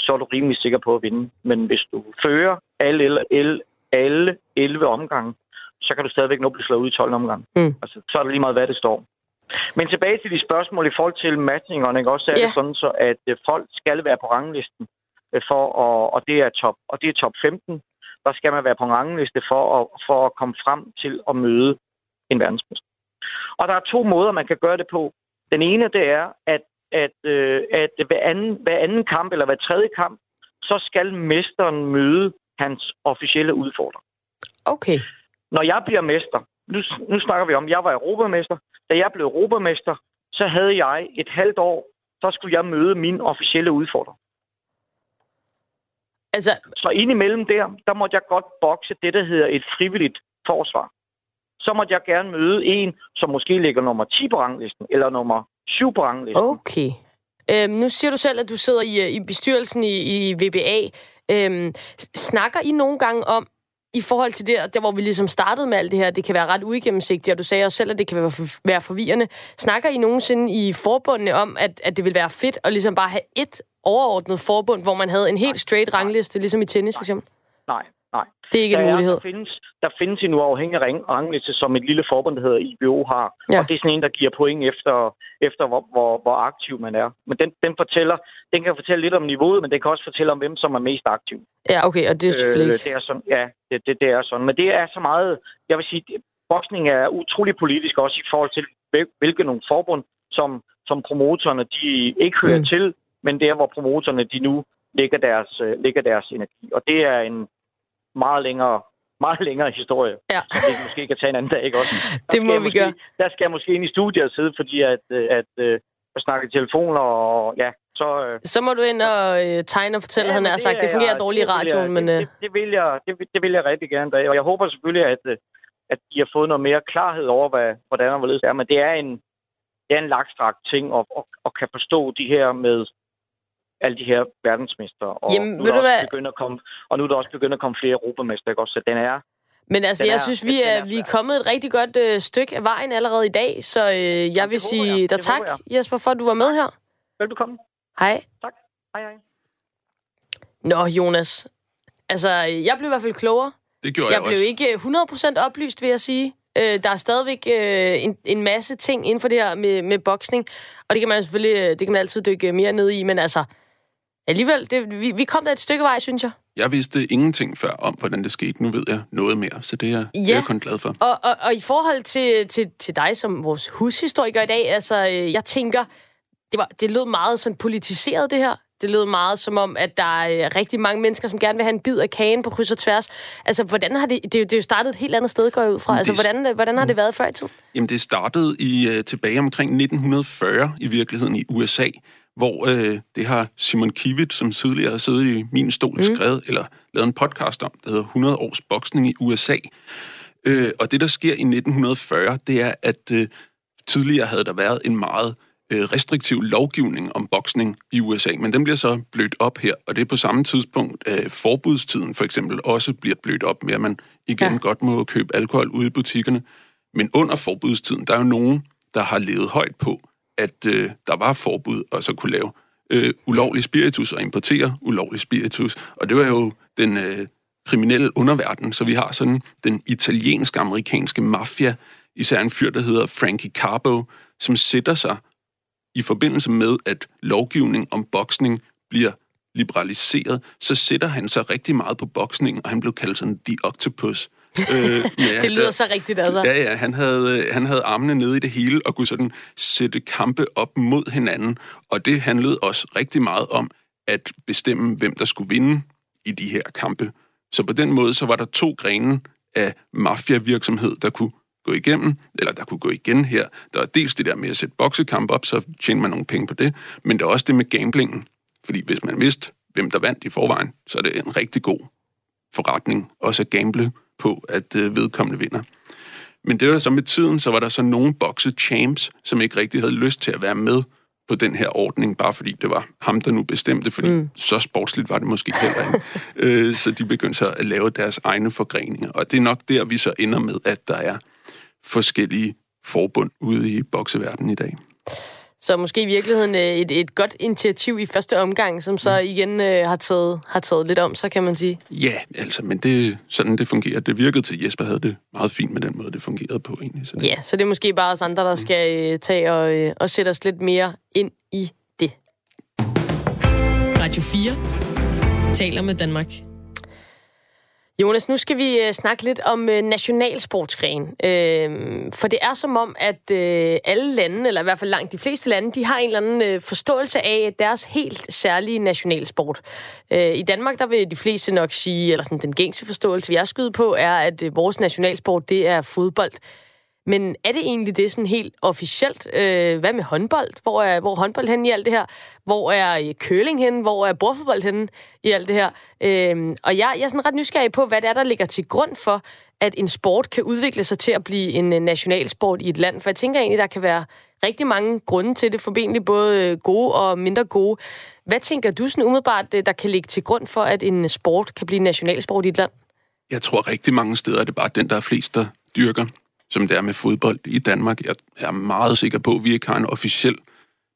så er du rimelig sikker på at vinde. Men hvis du fører alle, alle, alle 11 omgange, så kan du stadigvæk nå blive slået ud i 12 omgang. Mm. Altså, så er det lige meget, hvad det står. Men tilbage til de spørgsmål i forhold til matchingerne, ikke? også er Ja. det sådan, så at øh, folk skal være på ranglisten øh, for at, og det er top, og det er top 15. Der skal man være på rangliste for at, for at komme frem til at møde en verdensmester. Og der er to måder, man kan gøre det på. Den ene, det er, at, at, øh, at hver, anden, hver anden kamp eller hver tredje kamp, så skal mesteren møde hans officielle udfordrer. Okay. Når jeg bliver mester, nu, nu snakker vi om, jeg var europamester. Da jeg blev europamester, så havde jeg et halvt år, så skulle jeg møde min officielle udfordrer. Altså, Så indimellem der, der måtte jeg godt bokse det, der hedder et frivilligt forsvar. Så måtte jeg gerne møde en, som måske ligger nummer 10 på ranglisten, eller nummer 7 på ranglisten. okay. Øhm, nu siger du selv, at du sidder i, i bestyrelsen i, i VBA. Øhm, snakker I nogle gange om, i forhold til det, der hvor vi ligesom startede med alt det her, det kan være ret uigennemsigtigt, og du sagde også selv, at det kan være, for, være forvirrende. Snakker I nogensinde i forbundene om, at, at det vil være fedt at ligesom bare have et overordnet forbund, hvor man havde en helt straight rangliste, ligesom i tennis for eksempel? Nej, nej. Det er ikke en der, mulighed. Er, der, findes, der findes en uafhængig rang- rangliste, som et lille forbund, der hedder IBO, har. Ja. Og det er sådan en, der giver point efter, efter hvor, hvor, hvor aktiv man er. Men den, den, fortæller, den kan fortælle lidt om niveauet, men den kan også fortælle om, hvem som er mest aktiv. Ja, okay, og det er selvfølgelig Øh, det er sådan, ja, det, det, det er sådan. Men det er så meget, jeg vil sige, boksning er utrolig politisk også i forhold til, hvil- hvilke nogle forbund, som, som promotorerne de ikke hører Mm. mm. til, men det er, hvor promotorerne de nu lægger deres, øh, lægger deres energi. Og det er en meget længere, meget længere historie, Ja. som vi måske kan tage en anden dag, ikke også? Der Det må vi måske, gøre. Der skal jeg måske ind i studiet og sidde, fordi at, øh, at, øh, at snakke i telefoner, og ja, så... Øh, Så må du ind og øh, tegne og fortælle, ja, han er sagt. Det er fungerer jeg- dårligt i radioen, jeg, men... Det, Øh, det, det, vil jeg, det, vil- det vil jeg rigtig gerne da. Og jeg håber selvfølgelig, at, at I har fået noget mere klarhed over, hvad, hvordan og hvorledes det er. Men det er en, det er en lagstrakt ting at, at, at kan forstå de her med alle de her verdensmester. Og Jamen, nu er der du også hvad? begyndt at komme, og nu er der også begyndt at komme flere europamester, ikke også? Så den er... Men altså, Den jeg er- synes, vi er, er vi er kommet et rigtig godt øh, stykke af vejen allerede i dag, så øh, jeg vil sige jeg. dig Det tak, håber Jesper, for at du var med her. Velbekomme. Hej. Hej, hej. Nå, Jonas. Altså, jeg blev i hvert fald klogere. Det gjorde Jeg jeg, blev også. ikke øh, 100% oplyst, vil jeg sige. Øh, der er stadigvæk øh, en, en masse ting inden for det her med, med boksning, og det kan man selvfølgelig øh, det kan man altid dykke mere ned i, men altså, alligevel, det, vi, vi kom da et stykke vej, synes jeg. Jeg vidste ingenting før om, hvordan det skete. Nu ved jeg noget mere, så det er, ja. det er jeg kun glad for. Og, og, og i forhold til, til, til dig som vores hushistoriker i dag, altså, øh, jeg tænker, det, var, det lød meget sådan politiseret, det her. Det lød meget som om, at der er rigtig mange mennesker, som gerne vil have en bid af kagen på kryds og tværs. Altså, hvordan har det... Det, det er jo startet et helt andet sted, går jeg ud fra. Altså, hvordan, hvordan har det været før i tiden? Jamen, det startede i, tilbage omkring 1940 i virkeligheden i USA, hvor uh, det har Simon Kivit, som tidligere har siddet i min stol, mm. skrevet, eller lavet en podcast om, der hedder 100 års boksning i USA. Uh, og det, der sker i 1940, det er, at uh, tidligere havde der været en meget Øh, restriktiv lovgivning om boksning i USA, men den bliver så blødt op her, og det er på samme tidspunkt, at forbudstiden for eksempel også bliver blødt op med, at man igen ja. godt må købe alkohol ude i butikkerne. Men under forbudstiden, der er jo nogen, der har levet højt på, at øh, der var forbud, og så kunne lave øh, ulovlig spiritus og importere ulovlig spiritus. Og det var jo den øh, kriminelle underverden, så vi har sådan den italiensk-amerikanske mafia, især en fyr, der hedder Frankie Carbo, som sætter sig i forbindelse med, at lovgivning om boksning bliver liberaliseret, så sætter han sig rigtig meget på boksning, og han blev kaldt sådan The Octopus øh, ja, det lyder der, så rigtigt, altså. Ja, ja, han havde, han havde armene nede i det hele, og kunne sådan sætte kampe op mod hinanden, og det handlede også rigtig meget om at bestemme, hvem der skulle vinde i de her kampe. Så på den måde, så var der to grene af mafiavirksomhed, der kunne gå igennem, eller der kunne gå igen her. Der er dels det der med at sætte boksekamp op, så tjener man nogle penge på det, men der er også det med gamblingen. Fordi hvis man vidste, hvem der vandt i forvejen, så er det en rigtig god forretning også at gamble på, at øh, vedkommende vinder. Men det var så med tiden, så var der så nogle bokse champs, som ikke rigtig havde lyst til at være med på den her ordning, bare fordi det var ham, der nu bestemte, fordi mm. så sportsligt var det måske heller ikke. øh, så de begyndte så at lave deres egne forgreninger, og det er nok der, vi så ender med, at der er forskellige forbund ude i bokseverdenen i dag. Så måske i virkeligheden øh, et, et godt initiativ i første omgang, som så mm. igen øh, har, taget, har taget lidt om så kan man sige. Ja, altså, men det sådan det fungerer. Det virkede til, Jesper havde det meget fint med den måde, det fungerede på egentlig. Så det... Ja, så det er måske bare os andre, der mm. skal øh, tage og, øh, og sætte os lidt mere ind i det. Radio 4 taler med Danmark. Jonas, nu skal vi øh, snakke lidt om øh, nationalsportsgren. Øhm, for det er som om, at øh, alle lande, eller i hvert fald langt de fleste lande, de har en eller anden forståelse af deres helt særlige nationalsport. I Danmark, der vil de fleste nok sige, eller sådan den gængse forståelse, vi er skyde på, er, at vores nationalsport, det er fodbold. Men er det egentlig det sådan helt officielt? Øh, hvad med håndbold? Hvor er, hvor er håndbold hen i alt det her? Hvor er øh, curling køling hen? Hvor er bordfodbold hen i alt det her? Øh, og jeg, jeg er sådan ret nysgerrig på, hvad det er, der ligger til grund for, at en sport kan udvikle sig til at blive en øh, nationalsport i et land. For jeg tænker egentlig, der kan være rigtig mange grunde til det, formentlig både øh, gode og mindre gode. Hvad tænker du sådan umiddelbart, der kan ligge til grund for, at en sport kan blive en nationalsport i et land? Jeg tror rigtig mange steder, at det bare den, der er flest, der dyrker som det er med fodbold i Danmark. Jeg er meget sikker på, at vi ikke har en officiel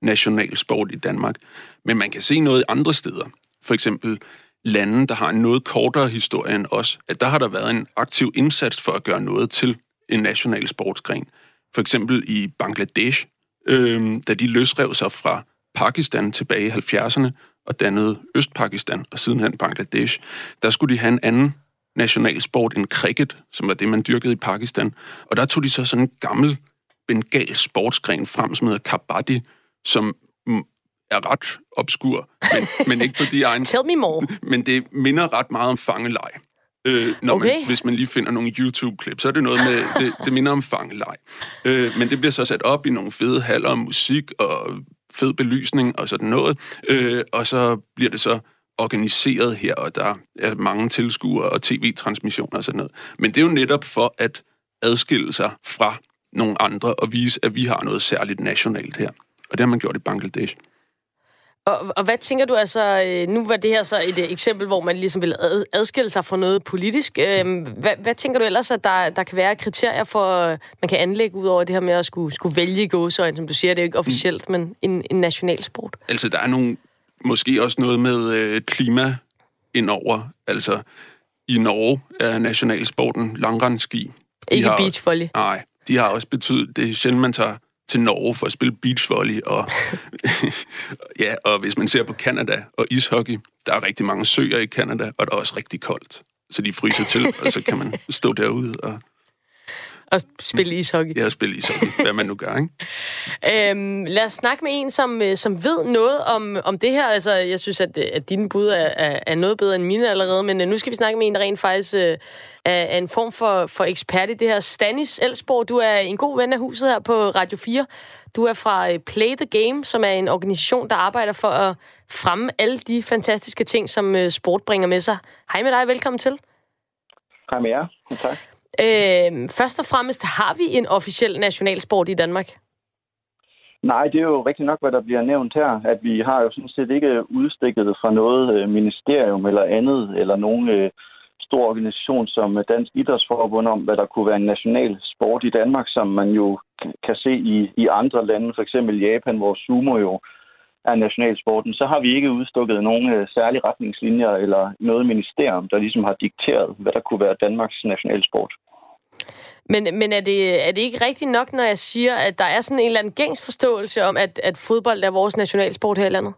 nationalsport i Danmark. Men man kan se noget andre steder. For eksempel lande, der har en noget kortere historie end os, at der har der været en aktiv indsats for at gøre noget til en national sportsgren. For eksempel i Bangladesh, øh, da de løsrev sig fra Pakistan tilbage i 70'erne og dannede Østpakistan og sidenhen Bangladesh, der skulle de have en anden nationalsport end cricket, som var det, man dyrkede i Pakistan. Og der tog de så sådan en gammel bengal sportsgren frem, som hedder kabaddi, som er ret obskur, men, men ikke på de egne... Tell me more. Men det minder ret meget om fangeleg. Øh, når okay. man, hvis man lige finder nogle YouTube-klip, så er det noget med, det, det minder om fangeleg. Øh, men det bliver så sat op i nogle fede haller og musik og fed belysning og sådan noget, øh, og så bliver det så organiseret her, og der er mange tilskuere og tv-transmissioner og sådan noget. Men det er jo netop for at adskille sig fra nogle andre og vise, at vi har noget særligt nationalt her. Og det har man gjort i Bangladesh. Og, og hvad tænker du altså, øh, nu var det her så et eksempel, hvor man ligesom vil adskille sig fra noget politisk. Øhm, hvad, hvad tænker du ellers, at der, der kan være kriterier for, man kan anlægge ud over det her med at skulle, skulle vælge gåsøjne, som du siger, det er jo ikke officielt, mm. men en, en nationalsport? Altså, der er nogle måske også noget med øh, klima indover. Altså, i Norge er nationalsporten langrendski. Ikke beachvolley? Nej, de har også betydet, det er sjældent, man tager til Norge for at spille beachvolley, og, ja, og hvis man ser på Kanada og ishockey, der er rigtig mange søer i Kanada, og der er også rigtig koldt. Så de fryser til, og så kan man stå derude og og spille ishockey. Ja, og spille ishockey, hvad man nu gør, ikke? Øhm, lad os snakke med en, som, øh, som ved noget om, om det her. Altså, jeg synes, at, at dine bud er, er, er noget bedre end mine allerede, men øh, nu skal vi snakke med en, der rent faktisk øh, er en form for, for ekspert i det her. Stanis Elsborg, du er en god ven af huset her på Radio 4. Du er fra Play the Game, som er en organisation, der arbejder for at fremme alle de fantastiske ting, som sport bringer med sig. Hej med dig, velkommen til. Hej med jer, tak. Øh, først og fremmest, har vi en officiel nationalsport i Danmark? Nej, det er jo rigtigt nok, hvad der bliver nævnt her, at vi har jo sådan set ikke udstikket fra noget øh, ministerium eller andet, eller nogen øh, stor organisation som øh, Dansk Idrætsforbund om, hvad der kunne være en national sport i Danmark, som man jo kan se i, i andre lande, for eksempel Japan, hvor sumo jo er nationalsporten, så har vi ikke udstukket nogen øh, særlige retningslinjer eller noget ministerium, der ligesom har dikteret, hvad der kunne være Danmarks nationalsport. Men, men er, det, er det ikke rigtigt nok, når jeg siger, at der er sådan en eller anden gængs forståelse om, at, at fodbold er vores nationalsport her i landet?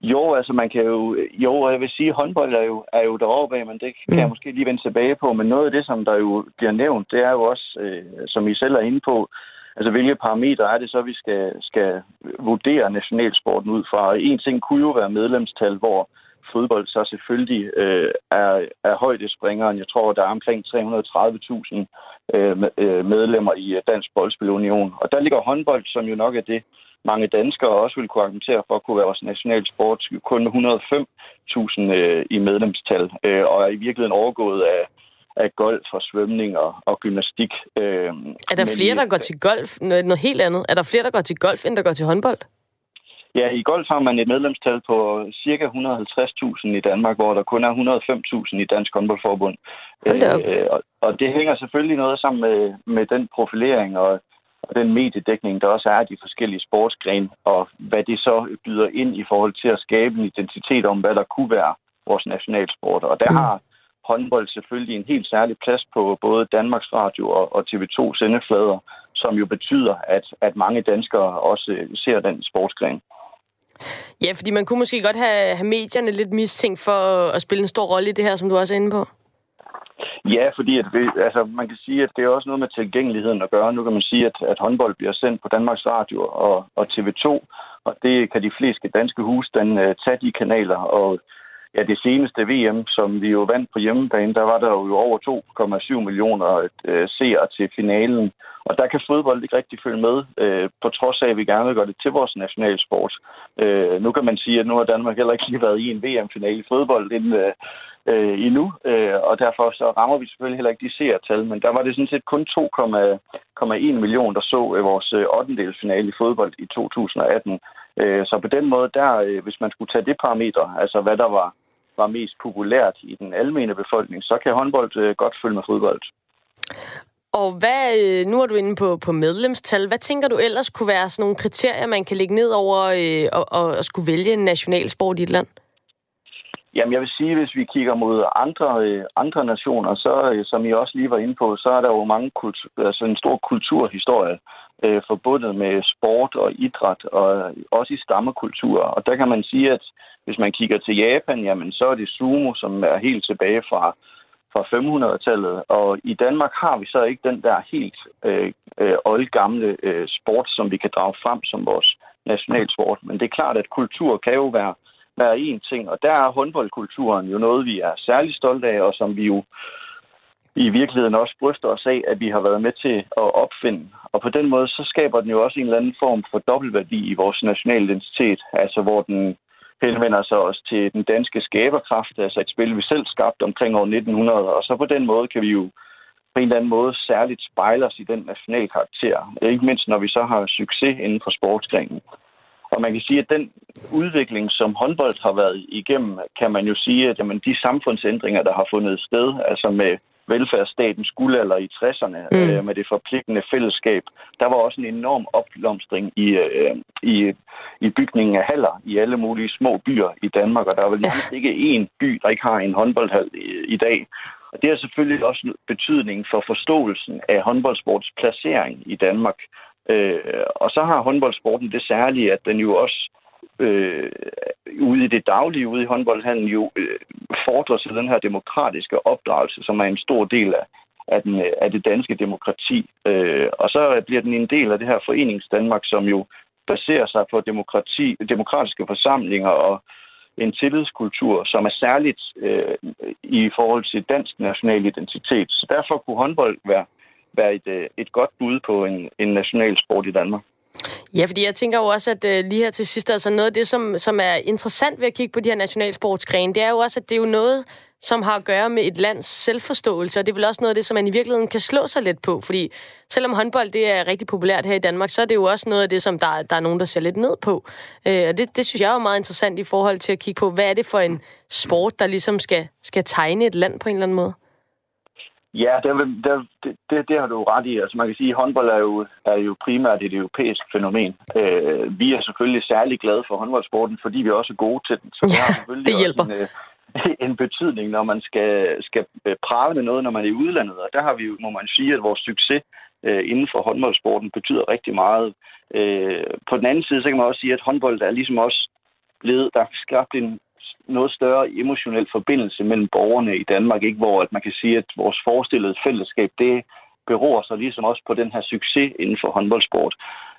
Jo, altså man kan jo... Jo, jeg vil sige, at håndbold er jo, er jo deroppe af, men det kan mm. jeg måske lige vende tilbage på. Men noget af det, som der jo bliver nævnt, det er jo også, øh, som I selv er inde på, altså hvilke parametre er det så, vi skal, skal vurdere nationalsporten ud fra. En ting kunne jo være medlemstal, hvor fodbold så selvfølgelig øh, er, er højdespringeren. Jeg tror, der er omkring 330.000 øh, øh, medlemmer i øh, Dansk Boldspilunion. Og der ligger håndbold, som jo nok er det, mange danskere også vil kunne argumentere for at kunne være vores nationalsport, kun 105.000 øh, i medlemstal, øh, og er i virkeligheden overgået af, af golf og svømning og, og gymnastik. Øh, er der flere, der går til golf? Noget, noget helt andet. Er der flere, der går til golf, end der går til håndbold? Ja, i golf har man et medlemstal på cirka 150.000 i Danmark, hvor der kun er 105.000 i Dansk Håndboldforbund. Øh, og, og det hænger selvfølgelig noget sammen med, med den profilering og, og den mediedækning, der også er af de forskellige sportsgrene, og hvad det så byder ind i forhold til at skabe en identitet om, hvad der kunne være vores nationalsport. Og der mm. har håndbold selvfølgelig en helt særlig plads på både Danmarks Radio og, og TV2 sendeflader, som jo betyder, at, at mange danskere også ser den sportsgren. Ja, fordi man kunne måske godt have, have medierne lidt mistænkt for at spille en stor rolle i det her, som du også er inde på. Ja, fordi at vi, altså, man kan sige, at det er også noget med tilgængeligheden at gøre. Nu kan man sige, at, at håndbold bliver sendt på Danmarks Radio og, og TV2, og det kan de fleste danske husstande uh, øh, tage de kanaler. Og ja, det seneste VM, som vi jo vandt på hjemmebane, der var der jo over 2,7 millioner øh, seere til finalen. Og der kan fodbold ikke rigtig følge med, øh, på trods af, at vi gerne vil gøre det til vores nationalsport. Øh, nu kan man sige, at nu har Danmark heller ikke lige været i en VM-finale i fodbold inden, øh, øh, endnu, øh, og derfor så rammer vi selvfølgelig heller ikke de seertal, men der var det sådan set kun 2,1 millioner, der så øh, vores øh, 8. finale i fodbold i 2018. Øh, så på den måde, der, øh, hvis man skulle tage det parameter, altså hvad der var, var mest populært i den almene befolkning, så kan håndbold øh, godt følge med fodbold. Og hvad, øh, nu er du inde på, på medlemstal. Hvad tænker du ellers kunne være sådan nogle kriterier, man kan lægge ned over øh, og, og, og skulle vælge en nationalsport i et land? Jamen, jeg vil sige, hvis vi kigger mod andre, øh, andre nationer, så øh, som I også lige var inde på, så er der jo mange kultur, altså en stor kulturhistorie øh, forbundet med sport og idræt, og også i stammekulturer. Og der kan man sige, at hvis man kigger til Japan, jamen så er det sumo, som er helt tilbage fra fra 500-tallet, og i Danmark har vi så ikke den der helt øh, øh, oldgamle øh, sport, som vi kan drage frem som vores nationalsport. Men det er klart, at kultur kan jo være, være én ting, og der er håndboldkulturen jo noget, vi er særlig stolte af, og som vi jo i virkeligheden også bryster os af, at vi har været med til at opfinde. Og på den måde, så skaber den jo også en eller anden form for dobbeltværdi i vores nationale identitet, altså hvor den henvender sig også til den danske skaberkraft, altså et spil, vi selv skabte omkring år 1900, og så på den måde kan vi jo på en eller anden måde særligt spejle os i den nationale karakter. Ikke mindst når vi så har succes inden for sportsgrenen. Og man kan sige, at den udvikling, som håndbold har været igennem, kan man jo sige, at jamen, de samfundsændringer, der har fundet sted, altså med velfærdsstatens guldalder i 60'erne mm. øh, med det forpligtende fællesskab. Der var også en enorm opblomstring i, øh, i, i bygningen af haller i alle mulige små byer i Danmark, og der er vel nærmest ikke én by, der ikke har en håndboldhal i, i dag. Og det har selvfølgelig også betydning for forståelsen af håndboldsports placering i Danmark. Øh, og så har håndboldsporten det særlige, at den jo også øh, øh, ude i det daglige, ude i håndboldhandlen, jo øh, fordrer sig den her demokratiske opdragelse, som er en stor del af, af, den, øh, af det danske demokrati. Øh, og så bliver den en del af det her forenings Danmark, som jo baserer sig på demokrati, demokratiske forsamlinger og en tillidskultur, som er særligt øh, i forhold til dansk national identitet. Så derfor kunne håndbold være, være et, øh, et godt bud på en, en national sport i Danmark. Ja, fordi jeg tænker jo også, at øh, lige her til sidst, altså noget af det, som, som er interessant ved at kigge på de her nationalsportsgrene, det er jo også, at det er jo noget, som har at gøre med et lands selvforståelse, og det er vel også noget af det, som man i virkeligheden kan slå sig lidt på, fordi selvom håndbold det er rigtig populært her i Danmark, så er det jo også noget af det, som der, der er nogen, der ser lidt ned på. Øh, og det, det synes jeg er meget interessant i forhold til at kigge på, hvad er det for en sport, der ligesom skal, skal tegne et land på en eller anden måde? Ja, det, det, det, det har du ret i. Altså man kan sige, at håndbold er jo, er jo primært et europæisk fænomen. Øh, vi er selvfølgelig særlig glade for håndboldsporten, fordi vi er også er gode til den. Så det, har selvfølgelig det hjælper. Også en, øh, en betydning, når man skal, skal øh, prale med noget, når man er i udlandet. Og der har vi jo, må man sige, at vores succes øh, inden for håndboldsporten betyder rigtig meget. Øh, på den anden side, så kan man også sige, at håndbold er ligesom også blevet, der er skabt en noget større emotionel forbindelse mellem borgerne i Danmark, ikke hvor at man kan sige, at vores forestillede fællesskab, det beror sig ligesom også på den her succes inden for håndboldsport.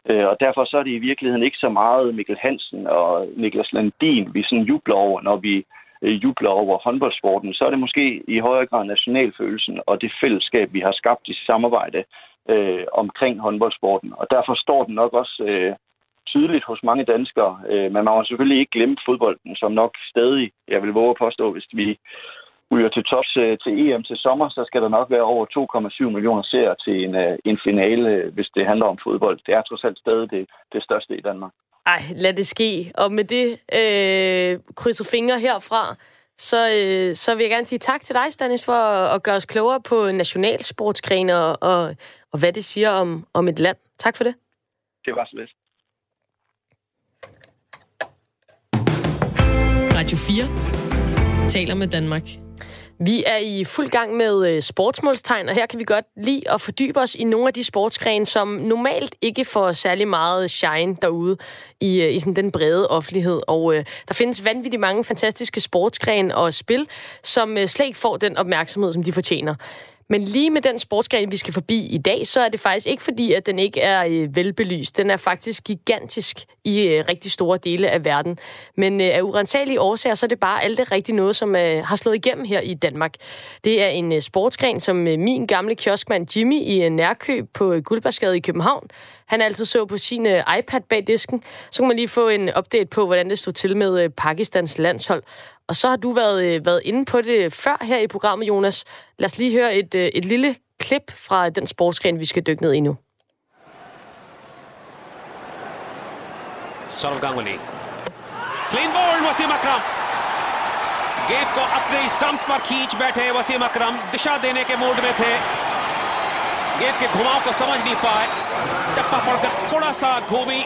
Øh, og derfor så er det i virkeligheden ikke så meget Mikkel Hansen og Niklas Landin, vi sådan jubler over, når vi øh, jubler over håndboldsporten. Så er det måske i højere grad nationalfølelsen og det fællesskab, vi har skabt i samarbejde øh, omkring håndboldsporten. Og derfor står den nok også øh, tydeligt hos mange danskere. Øh, men man må selvfølgelig ikke glemme fodbolden, som nok stadig, jeg vil våge at påstå, hvis vi ryger til tops øh, til EM til sommer, så skal der nok være over 2,7 millioner seere til en, øh, en finale, hvis det handler om fodbold. Det er trods alt stadig det, det største i Danmark. Ej, lad det ske. Og med det øh, krydser fingre herfra, så, øh, så vil jeg gerne sige tak til dig, Stanis, for at, at gøre os klogere på nationalsportsgrene og, og, og hvad det siger om, om et land. Tak for det. Det var så lidt. Radio 4 taler med Danmark. Vi er i fuld gang med øh, sportsmålstegn, og her kan vi godt lide at fordybe os i nogle af de sportsgrene, som normalt ikke får særlig meget shine derude i, øh, i sådan den brede offentlighed. Og øh, der findes vanvittigt mange fantastiske sportsgrene og spil, som øh, slet ikke får den opmærksomhed, som de fortjener. Men lige med den sportsgren, vi skal forbi i dag, så er det faktisk ikke fordi, at den ikke er øh, velbelyst. Den er faktisk gigantisk i øh, rigtig store dele af verden. Men øh, af urensagelige årsager, så er det bare alt det rigtige noget, som øh, har slået igennem her i Danmark. Det er en øh, sportsgren, som øh, min gamle kioskmand Jimmy i øh, Nærkøb på øh, Guldbergsgade i København, han altid så på sin øh, iPad bag disken. Så kan man lige få en update på, hvordan det stod til med øh, Pakistans landshold. Og så har du været, øh, været inde på det før her i programmet, Jonas. Lad os lige høre et, øh, et lille klip fra den sportsgren, vi skal dykke ned i nu. Saurav Ganguly clean bowled Wasim अकरम गेंद को अपने स्टंप्स पर खींच बैठे वसीम अकरम दिशा देने के मूड में थे गेंद के घुमाव को समझ नहीं पाए टप्पा पड़कर थोड़ा सा घूमी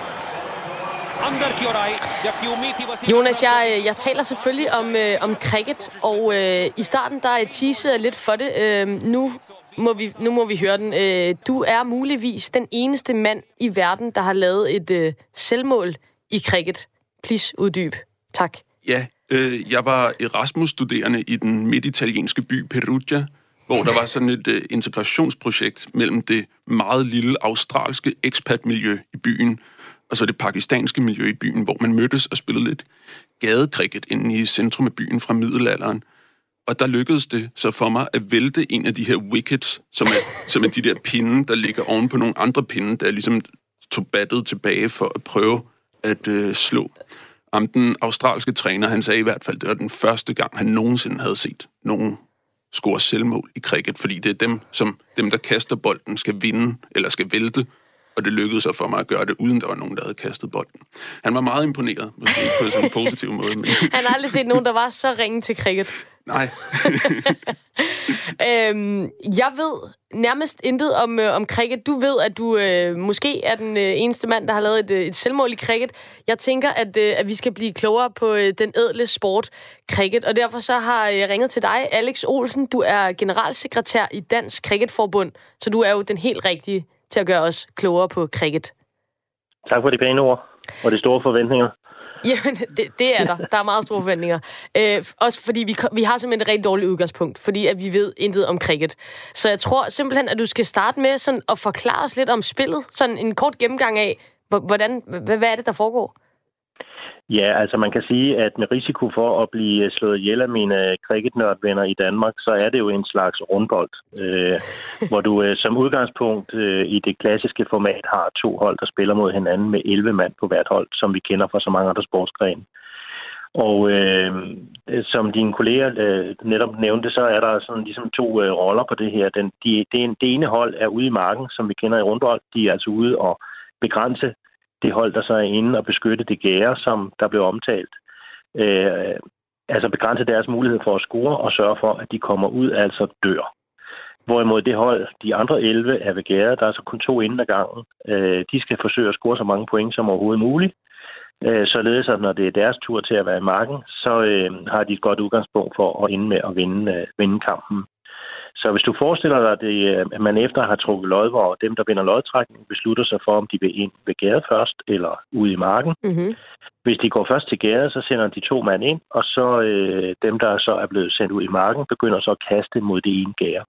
Jonas, jeg, jeg taler selvfølgelig om, øh, om cricket, og øh, i starten der er jeg lidt for det. Øh, nu, må vi, nu må vi høre den. Øh, du er muligvis den eneste mand i verden, der har lavet et øh, selvmål i cricket. Please, uddyb. Tak. Ja, øh, jeg var Erasmus-studerende i den midt-italienske by Perugia, hvor der var sådan et øh, integrationsprojekt mellem det meget lille australske expat-miljø i byen og så det pakistanske miljø i byen, hvor man mødtes og spillede lidt gadekrikket inde i centrum af byen fra middelalderen. Og der lykkedes det så for mig at vælte en af de her wickets, som er, som er de der pinde, der ligger oven på nogle andre pinde, der ligesom tog battet tilbage for at prøve at øh, slå. Om den australske træner, han sagde i hvert fald, det var den første gang, han nogensinde havde set nogen score selvmål i cricket, fordi det er dem, som dem, der kaster bolden, skal vinde eller skal vælte, og det lykkedes så for mig at gøre det, uden der var nogen, der havde kastet bolden. Han var meget imponeret, måske på sådan en positiv måde. Men... Han har aldrig set nogen, der var så ringe til cricket. Nej. øhm, jeg ved nærmest intet om, øh, om cricket. Du ved, at du øh, måske er den øh, eneste mand, der har lavet et, øh, et selvmål i cricket. Jeg tænker, at, øh, at vi skal blive klogere på øh, den ædle sport cricket, og derfor så har jeg ringet til dig, Alex Olsen. Du er generalsekretær i Dansk Cricketforbund, så du er jo den helt rigtige til at gøre os klogere på cricket. Tak for de pæne ord og de store forventninger. Jamen, det, det er der. Der er meget store forventninger. Øh, også fordi vi, vi har simpelthen et rigtig dårligt udgangspunkt, fordi at vi ved intet om cricket. Så jeg tror simpelthen, at du skal starte med sådan at forklare os lidt om spillet. Sådan en kort gennemgang af, hvordan, hvad, hvad er det, der foregår? Ja, altså man kan sige, at med risiko for at blive slået ihjel af mine cricketnørdvenner i Danmark, så er det jo en slags rundbold, øh, hvor du øh, som udgangspunkt øh, i det klassiske format har to hold, der spiller mod hinanden med 11 mand på hvert hold, som vi kender fra så mange andre sportsgrene. Og øh, som dine kolleger øh, netop nævnte, så er der sådan ligesom to øh, roller på det her. Den, de, det, det ene hold er ude i marken, som vi kender i rundbold. De er altså ude og begrænse det hold, der så er inde og beskytte det gære, som der blev omtalt. Øh, altså begrænse deres mulighed for at score og sørge for, at de kommer ud, altså dør. Hvorimod det hold, de andre 11 er ved gære, der er så kun to inden ad gangen. Øh, de skal forsøge at score så mange point som overhovedet muligt. Øh, således at når det er deres tur til at være i marken, så øh, har de et godt udgangspunkt for at ende med at vinde, øh, vinde kampen. Så hvis du forestiller dig, det, øh, at man efter at have trukket lod, hvor dem, der vinder lodtrækning, beslutter sig for, om de vil ind ved gade først eller ude i marken. Mm-hmm. Hvis de går først til gade, så sender de to mand ind, og så øh, dem, der så er blevet sendt ud i marken, begynder så at kaste mod det ene gære.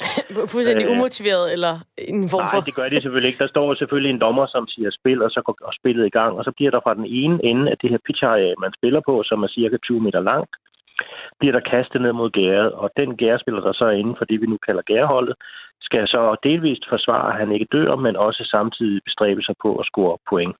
Fuldstændig øh, umotiveret, eller en form for... Nej, det gør de selvfølgelig ikke. Der står selvfølgelig en dommer, som siger spil, og så går spillet i gang, og så bliver der fra den ene ende af det her pitch man spiller på, som er cirka 20 meter langt, bliver der kastet ned mod gæret, og den gærespiller, der så er inden for det, vi nu kalder gæreholdet, skal så delvist forsvare, at han ikke dør, men også samtidig bestræbe sig på at score point.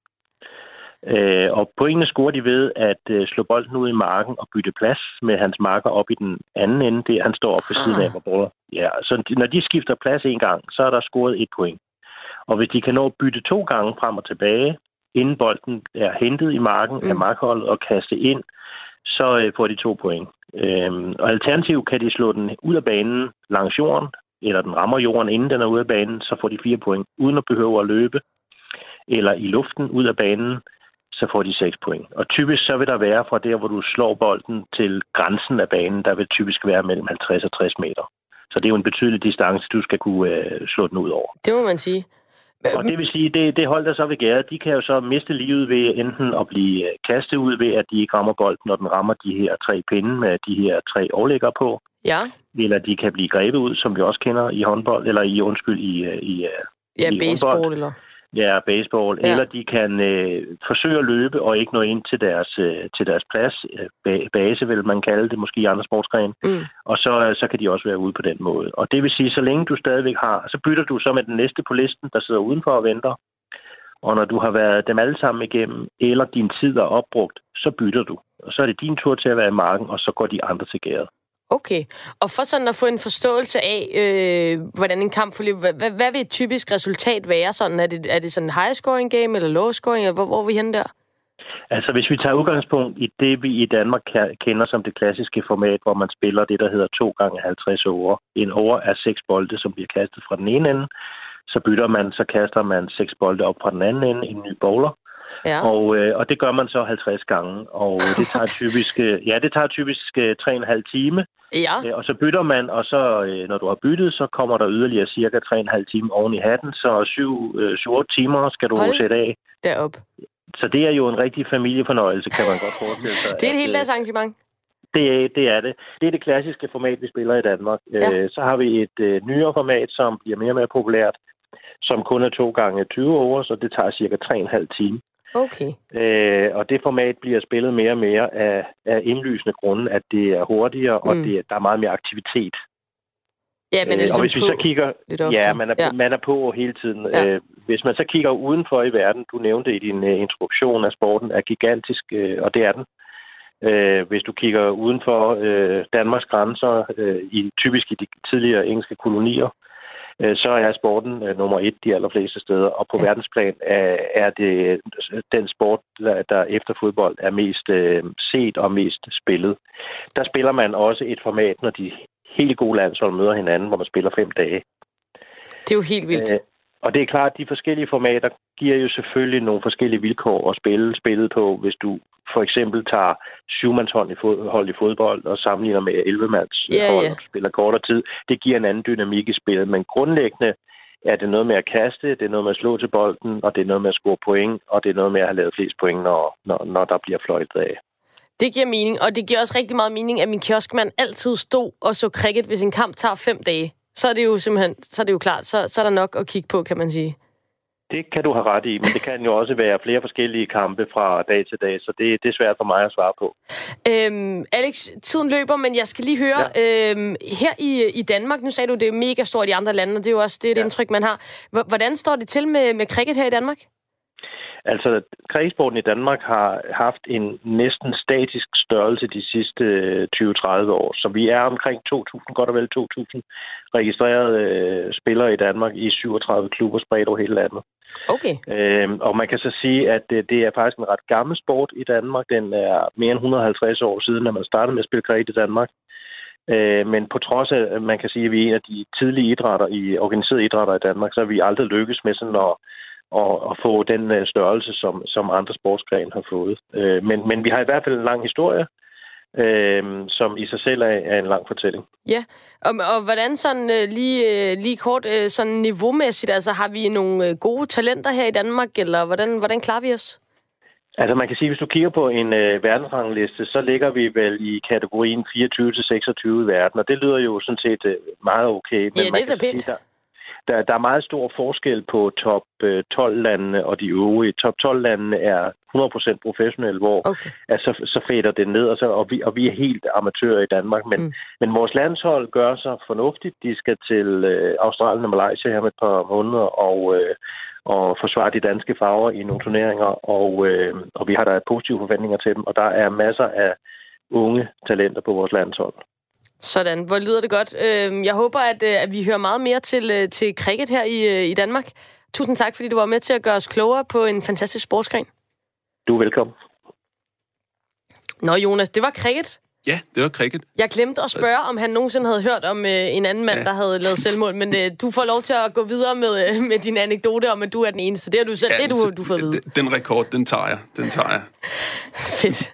Øh, og pointene scorer de ved at øh, slå bolden ud i marken og bytte plads med hans marker op i den anden ende. Det han står op ved siden af, hvor Ja, så når de skifter plads en gang, så er der scoret et point. Og hvis de kan nå at bytte to gange frem og tilbage, inden bolden er hentet i marken mm. af markholdet og kaste ind, så øh, får de to point. Øhm, og alternativt kan de slå den ud af banen langs jorden, eller den rammer jorden, inden den er ude af banen, så får de fire point, uden at behøve at løbe. Eller i luften ud af banen, så får de seks point. Og typisk så vil der være fra der, hvor du slår bolden til grænsen af banen, der vil typisk være mellem 50 og 60 meter. Så det er jo en betydelig distance, du skal kunne øh, slå den ud over. Det må man sige. Og det vil sige, det, det hold, der så vil gære, de kan jo så miste livet ved enten at blive øh, kastet ud ved, at de ikke rammer bolden, når den rammer de her tre pinde med de her tre overlægger på. Ja. Eller de kan blive grebet ud, som vi også kender i håndbold, eller i, undskyld, i, øh, i, øh, ja, i baseball, håndbold. eller? Ja, baseball. Ja. Eller de kan øh, forsøge at løbe og ikke nå ind til deres, øh, til deres plads. Øh, base vil man kalde det, måske i andre sportsgrene. Mm. Og så, øh, så kan de også være ude på den måde. Og det vil sige, så længe du stadigvæk har, så bytter du så med den næste på listen, der sidder udenfor og venter. Og når du har været dem alle sammen igennem, eller din tid er opbrugt, så bytter du. Og så er det din tur til at være i marken, og så går de andre til gæret. Okay. Og for sådan at få en forståelse af, øh, hvordan en kamp forløber, hvad, hvad, hvad vil et typisk resultat være? Sådan, er, det, er det sådan en high-scoring game eller low-scoring? Eller hvor, hvor er vi henne der? Altså, hvis vi tager udgangspunkt i det, vi i Danmark kender som det klassiske format, hvor man spiller det, der hedder 2 gange 50 over. En over er seks bolde, som bliver kastet fra den ene ende. Så bytter man, så kaster man seks bolde op fra den anden ende, en ny bowler. Ja. Og, øh, og det gør man så 50 gange, og det tager typisk, øh, ja, det tager typisk øh, 3,5 time. Ja. Øh, og så bytter man, og så øh, når du har byttet, så kommer der yderligere cirka 3,5 time oven i hatten, så 7-8 øh, timer skal du Hold sætte af. Derop. Så det er jo en rigtig familiefornøjelse, kan man godt forestille sig. det er et helt dags arrangement. Det, det er det. Det er det klassiske format, vi spiller i Danmark. Ja. Øh, så har vi et øh, nyere format, som bliver mere og mere populært, som kun er to gange 20 år, så det tager cirka 3,5 timer. Okay. Øh, og det format bliver spillet mere og mere af, af indlysende grunde, at det er hurtigere, mm. og det, der er meget mere aktivitet. Ja, men er ligesom og hvis vi så kigger, ja, man er, ja. man er på hele tiden. Ja. Øh, hvis man så kigger udenfor i verden, du nævnte i din uh, introduktion af sporten, er gigantisk, og det er den. Uh, hvis du kigger uden for uh, Danmarks grænser, uh, i, typisk i de tidligere engelske kolonier, Øh, så er sporten øh, nummer et de allerfleste steder. Og på ja. verdensplan er, det den sport, der, efter fodbold er mest øh, set og mest spillet. Der spiller man også et format, når de helt gode landshold møder hinanden, hvor man spiller fem dage. Det er jo helt vildt. Øh, og det er klart, at de forskellige formater giver jo selvfølgelig nogle forskellige vilkår at spille spillet på. Hvis du for eksempel tager syvmandshold i, fod, i fodbold og sammenligner med 11-mands yeah, hold, yeah. og spiller kortere tid, det giver en anden dynamik i spillet. Men grundlæggende er det noget med at kaste, det er noget med at slå til bolden, og det er noget med at score point, og det er noget med at have lavet flest point, når, når, når der bliver fløjtet af. Det giver mening, og det giver også rigtig meget mening, at min kioskmand altid stod og så cricket, hvis en kamp tager fem dage. Så er det jo simpelthen, så er det jo klart, så, så er der nok at kigge på, kan man sige. Det kan du have ret i, men det kan jo også være flere forskellige kampe fra dag til dag, så det, det er svært for mig at svare på. Øhm, Alex, tiden løber, men jeg skal lige høre, ja. øhm, her i, i Danmark, nu sagde du, det er mega stort i andre lande, og det er jo også det, er et ja. indtryk, man har. Hvordan står det til med, med cricket her i Danmark? Altså, krigssporten i Danmark har haft en næsten statisk størrelse de sidste 20-30 år. Så vi er omkring 2.000, godt og vel 2.000 registrerede øh, spillere i Danmark i 37 klubber spredt over hele landet. Okay. Øhm, og man kan så sige, at det, det er faktisk en ret gammel sport i Danmark. Den er mere end 150 år siden, når man startede med at spille kriget i Danmark. Øh, men på trods af, at man kan sige, at vi er en af de tidlige idrætter i organiserede idrætter i Danmark, så har vi aldrig lykkes med sådan at og, og få den øh, størrelse, som, som andre sportsgrene har fået. Øh, men, men vi har i hvert fald en lang historie, øh, som i sig selv er, er en lang fortælling. Ja, og, og hvordan sådan øh, lige, øh, lige kort øh, sådan niveaumæssigt, altså har vi nogle gode talenter her i Danmark, eller hvordan, hvordan klarer vi os? Altså man kan sige, hvis du kigger på en øh, verdensrangliste, så ligger vi vel i kategorien 24-26 i verden, og det lyder jo sådan set øh, meget okay. Men ja, man det er da pænt. Sige, der, der, der er meget stor forskel på top 12-landene øh, og de øvrige. Top 12-landene er 100% professionelle, hvor okay. altså, så fader det ned, og, så, og, vi, og vi er helt amatører i Danmark. Men, mm. men vores landshold gør sig fornuftigt. De skal til øh, Australien og Malaysia her med et par måneder, og, øh, og forsvare de danske farver i nogle turneringer, og, øh, og vi har der positive forventninger til dem, og der er masser af unge talenter på vores landshold. Sådan, hvor lyder det godt. Øhm, jeg håber, at, øh, at vi hører meget mere til, øh, til cricket her i, øh, i Danmark. Tusind tak, fordi du var med til at gøre os klogere på en fantastisk sportsgren. Du er velkommen. Nå, Jonas, det var cricket. Ja, det var cricket. Jeg glemte at spørge, om han nogensinde havde hørt om øh, en anden mand, ja. der havde lavet selvmål, men øh, du får lov til at gå videre med, øh, med din anekdote om, at du er den eneste. Det har du selv, ja, det du, du får at vide. Den, den rekord, den tager jeg. Den tager jeg. Fedt.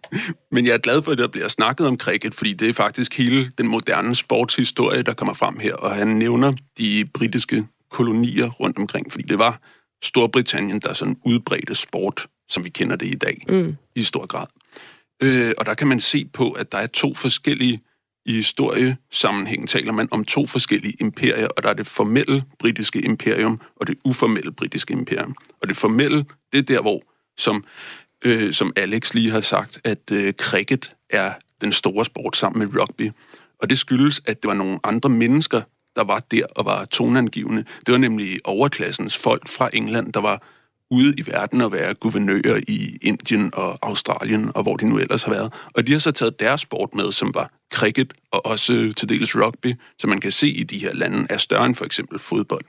Men jeg er glad for, at der bliver snakket om cricket, fordi det er faktisk hele den moderne sportshistorie, der kommer frem her, og han nævner de britiske kolonier rundt omkring, fordi det var Storbritannien, der sådan udbredte sport, som vi kender det i dag, mm. i stor grad. Øh, og der kan man se på, at der er to forskellige i historiesammenhæng taler man om to forskellige imperier, og der er det formelle britiske imperium og det uformelle britiske imperium. Og det formelle, det er der, hvor, som, øh, som Alex lige har sagt, at øh, cricket er den store sport sammen med rugby. Og det skyldes, at det var nogle andre mennesker, der var der og var tonangivende. Det var nemlig overklassens folk fra England, der var ude i verden og være guvernører i Indien og Australien og hvor de nu ellers har været. Og de har så taget deres sport med, som var cricket og også til dels rugby, som man kan se i de her lande er større end for eksempel fodbold.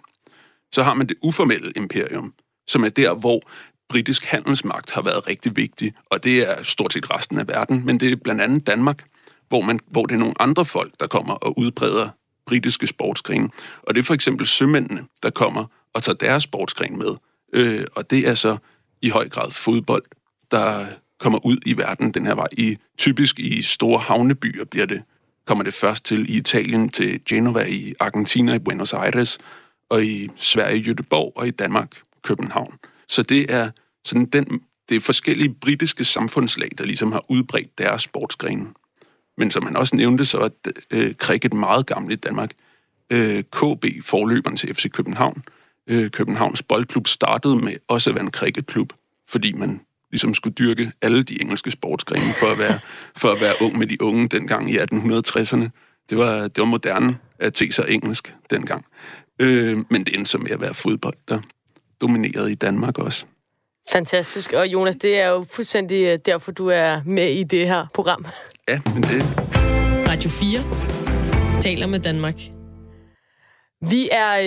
Så har man det uformelle imperium, som er der, hvor britisk handelsmagt har været rigtig vigtig, og det er stort set resten af verden, men det er blandt andet Danmark, hvor, man, hvor det er nogle andre folk, der kommer og udbreder britiske sportsgrene. Og det er for eksempel sømændene, der kommer og tager deres sportsgren med. Øh, og det er så i høj grad fodbold, der kommer ud i verden den her vej. I, typisk i store havnebyer bliver det, kommer det først til i Italien, til Genova i Argentina, i Buenos Aires, og i Sverige, Göteborg, og i Danmark, København. Så det er sådan den, det er forskellige britiske samfundslag, der ligesom har udbredt deres sportsgrene. Men som han også nævnte, så er øh, cricket meget gammelt i Danmark. Øh, KB, forløberen til FC København, øh, Københavns Boldklub startede med også at være en cricketklub, fordi man ligesom skulle dyrke alle de engelske sportsgrene for at være, for at være ung med de unge dengang i 1860'erne. Det var, det var moderne at se sig engelsk dengang. Øh, men det endte så med at være fodbold, der dominerede i Danmark også. Fantastisk. Og Jonas, det er jo fuldstændig øh, derfor, du er med i det her program. Ja, men det... Radio 4 taler med Danmark. Vi er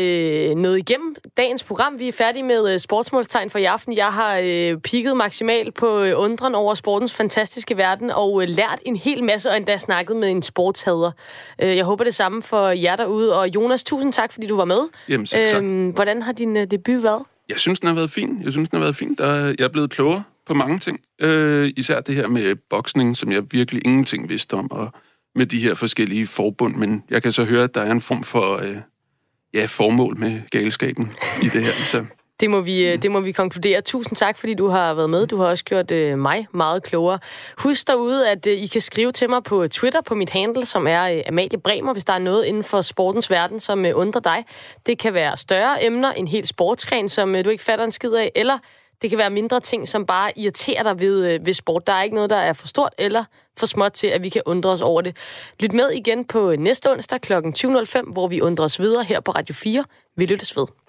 øh, nået igennem dagens program. Vi er færdige med øh, sportsmålstegn for i aften. Jeg har øh, pigget maksimalt på øh, undren over sportens fantastiske verden og øh, lært en hel masse og endda snakket med en sportshader. Øh, jeg håber det samme for jer derude. Og Jonas, tusind tak, fordi du var med. Jamen, tak. Øh, hvordan har din øh, debut været? Jeg synes, den har været fin. Jeg synes, den har været fin. Der, jeg er blevet klogere på mange ting. Øh, især det her med boksning, som jeg virkelig ingenting vidste om, og med de her forskellige forbund. Men jeg kan så høre, at der er en form for... Øh, ja, formål med galskaben i det her. Så. Det må, vi, øh, det må vi konkludere. Tusind tak, fordi du har været med. Du har også gjort øh, mig meget klogere. Husk derude, at øh, I kan skrive til mig på Twitter på mit handle, som er øh, Amalie Bremer, hvis der er noget inden for sportens verden, som øh, undrer dig. Det kan være større emner, en helt sportsgren, som øh, du ikke fatter en skid af, eller det kan være mindre ting, som bare irriterer dig ved, øh, ved sport. Der er ikke noget, der er for stort eller for småt til, at vi kan undre os over det. Lyt med igen på øh, næste onsdag kl. 20.05, hvor vi undrer os videre her på Radio 4. Vi lyttes ved.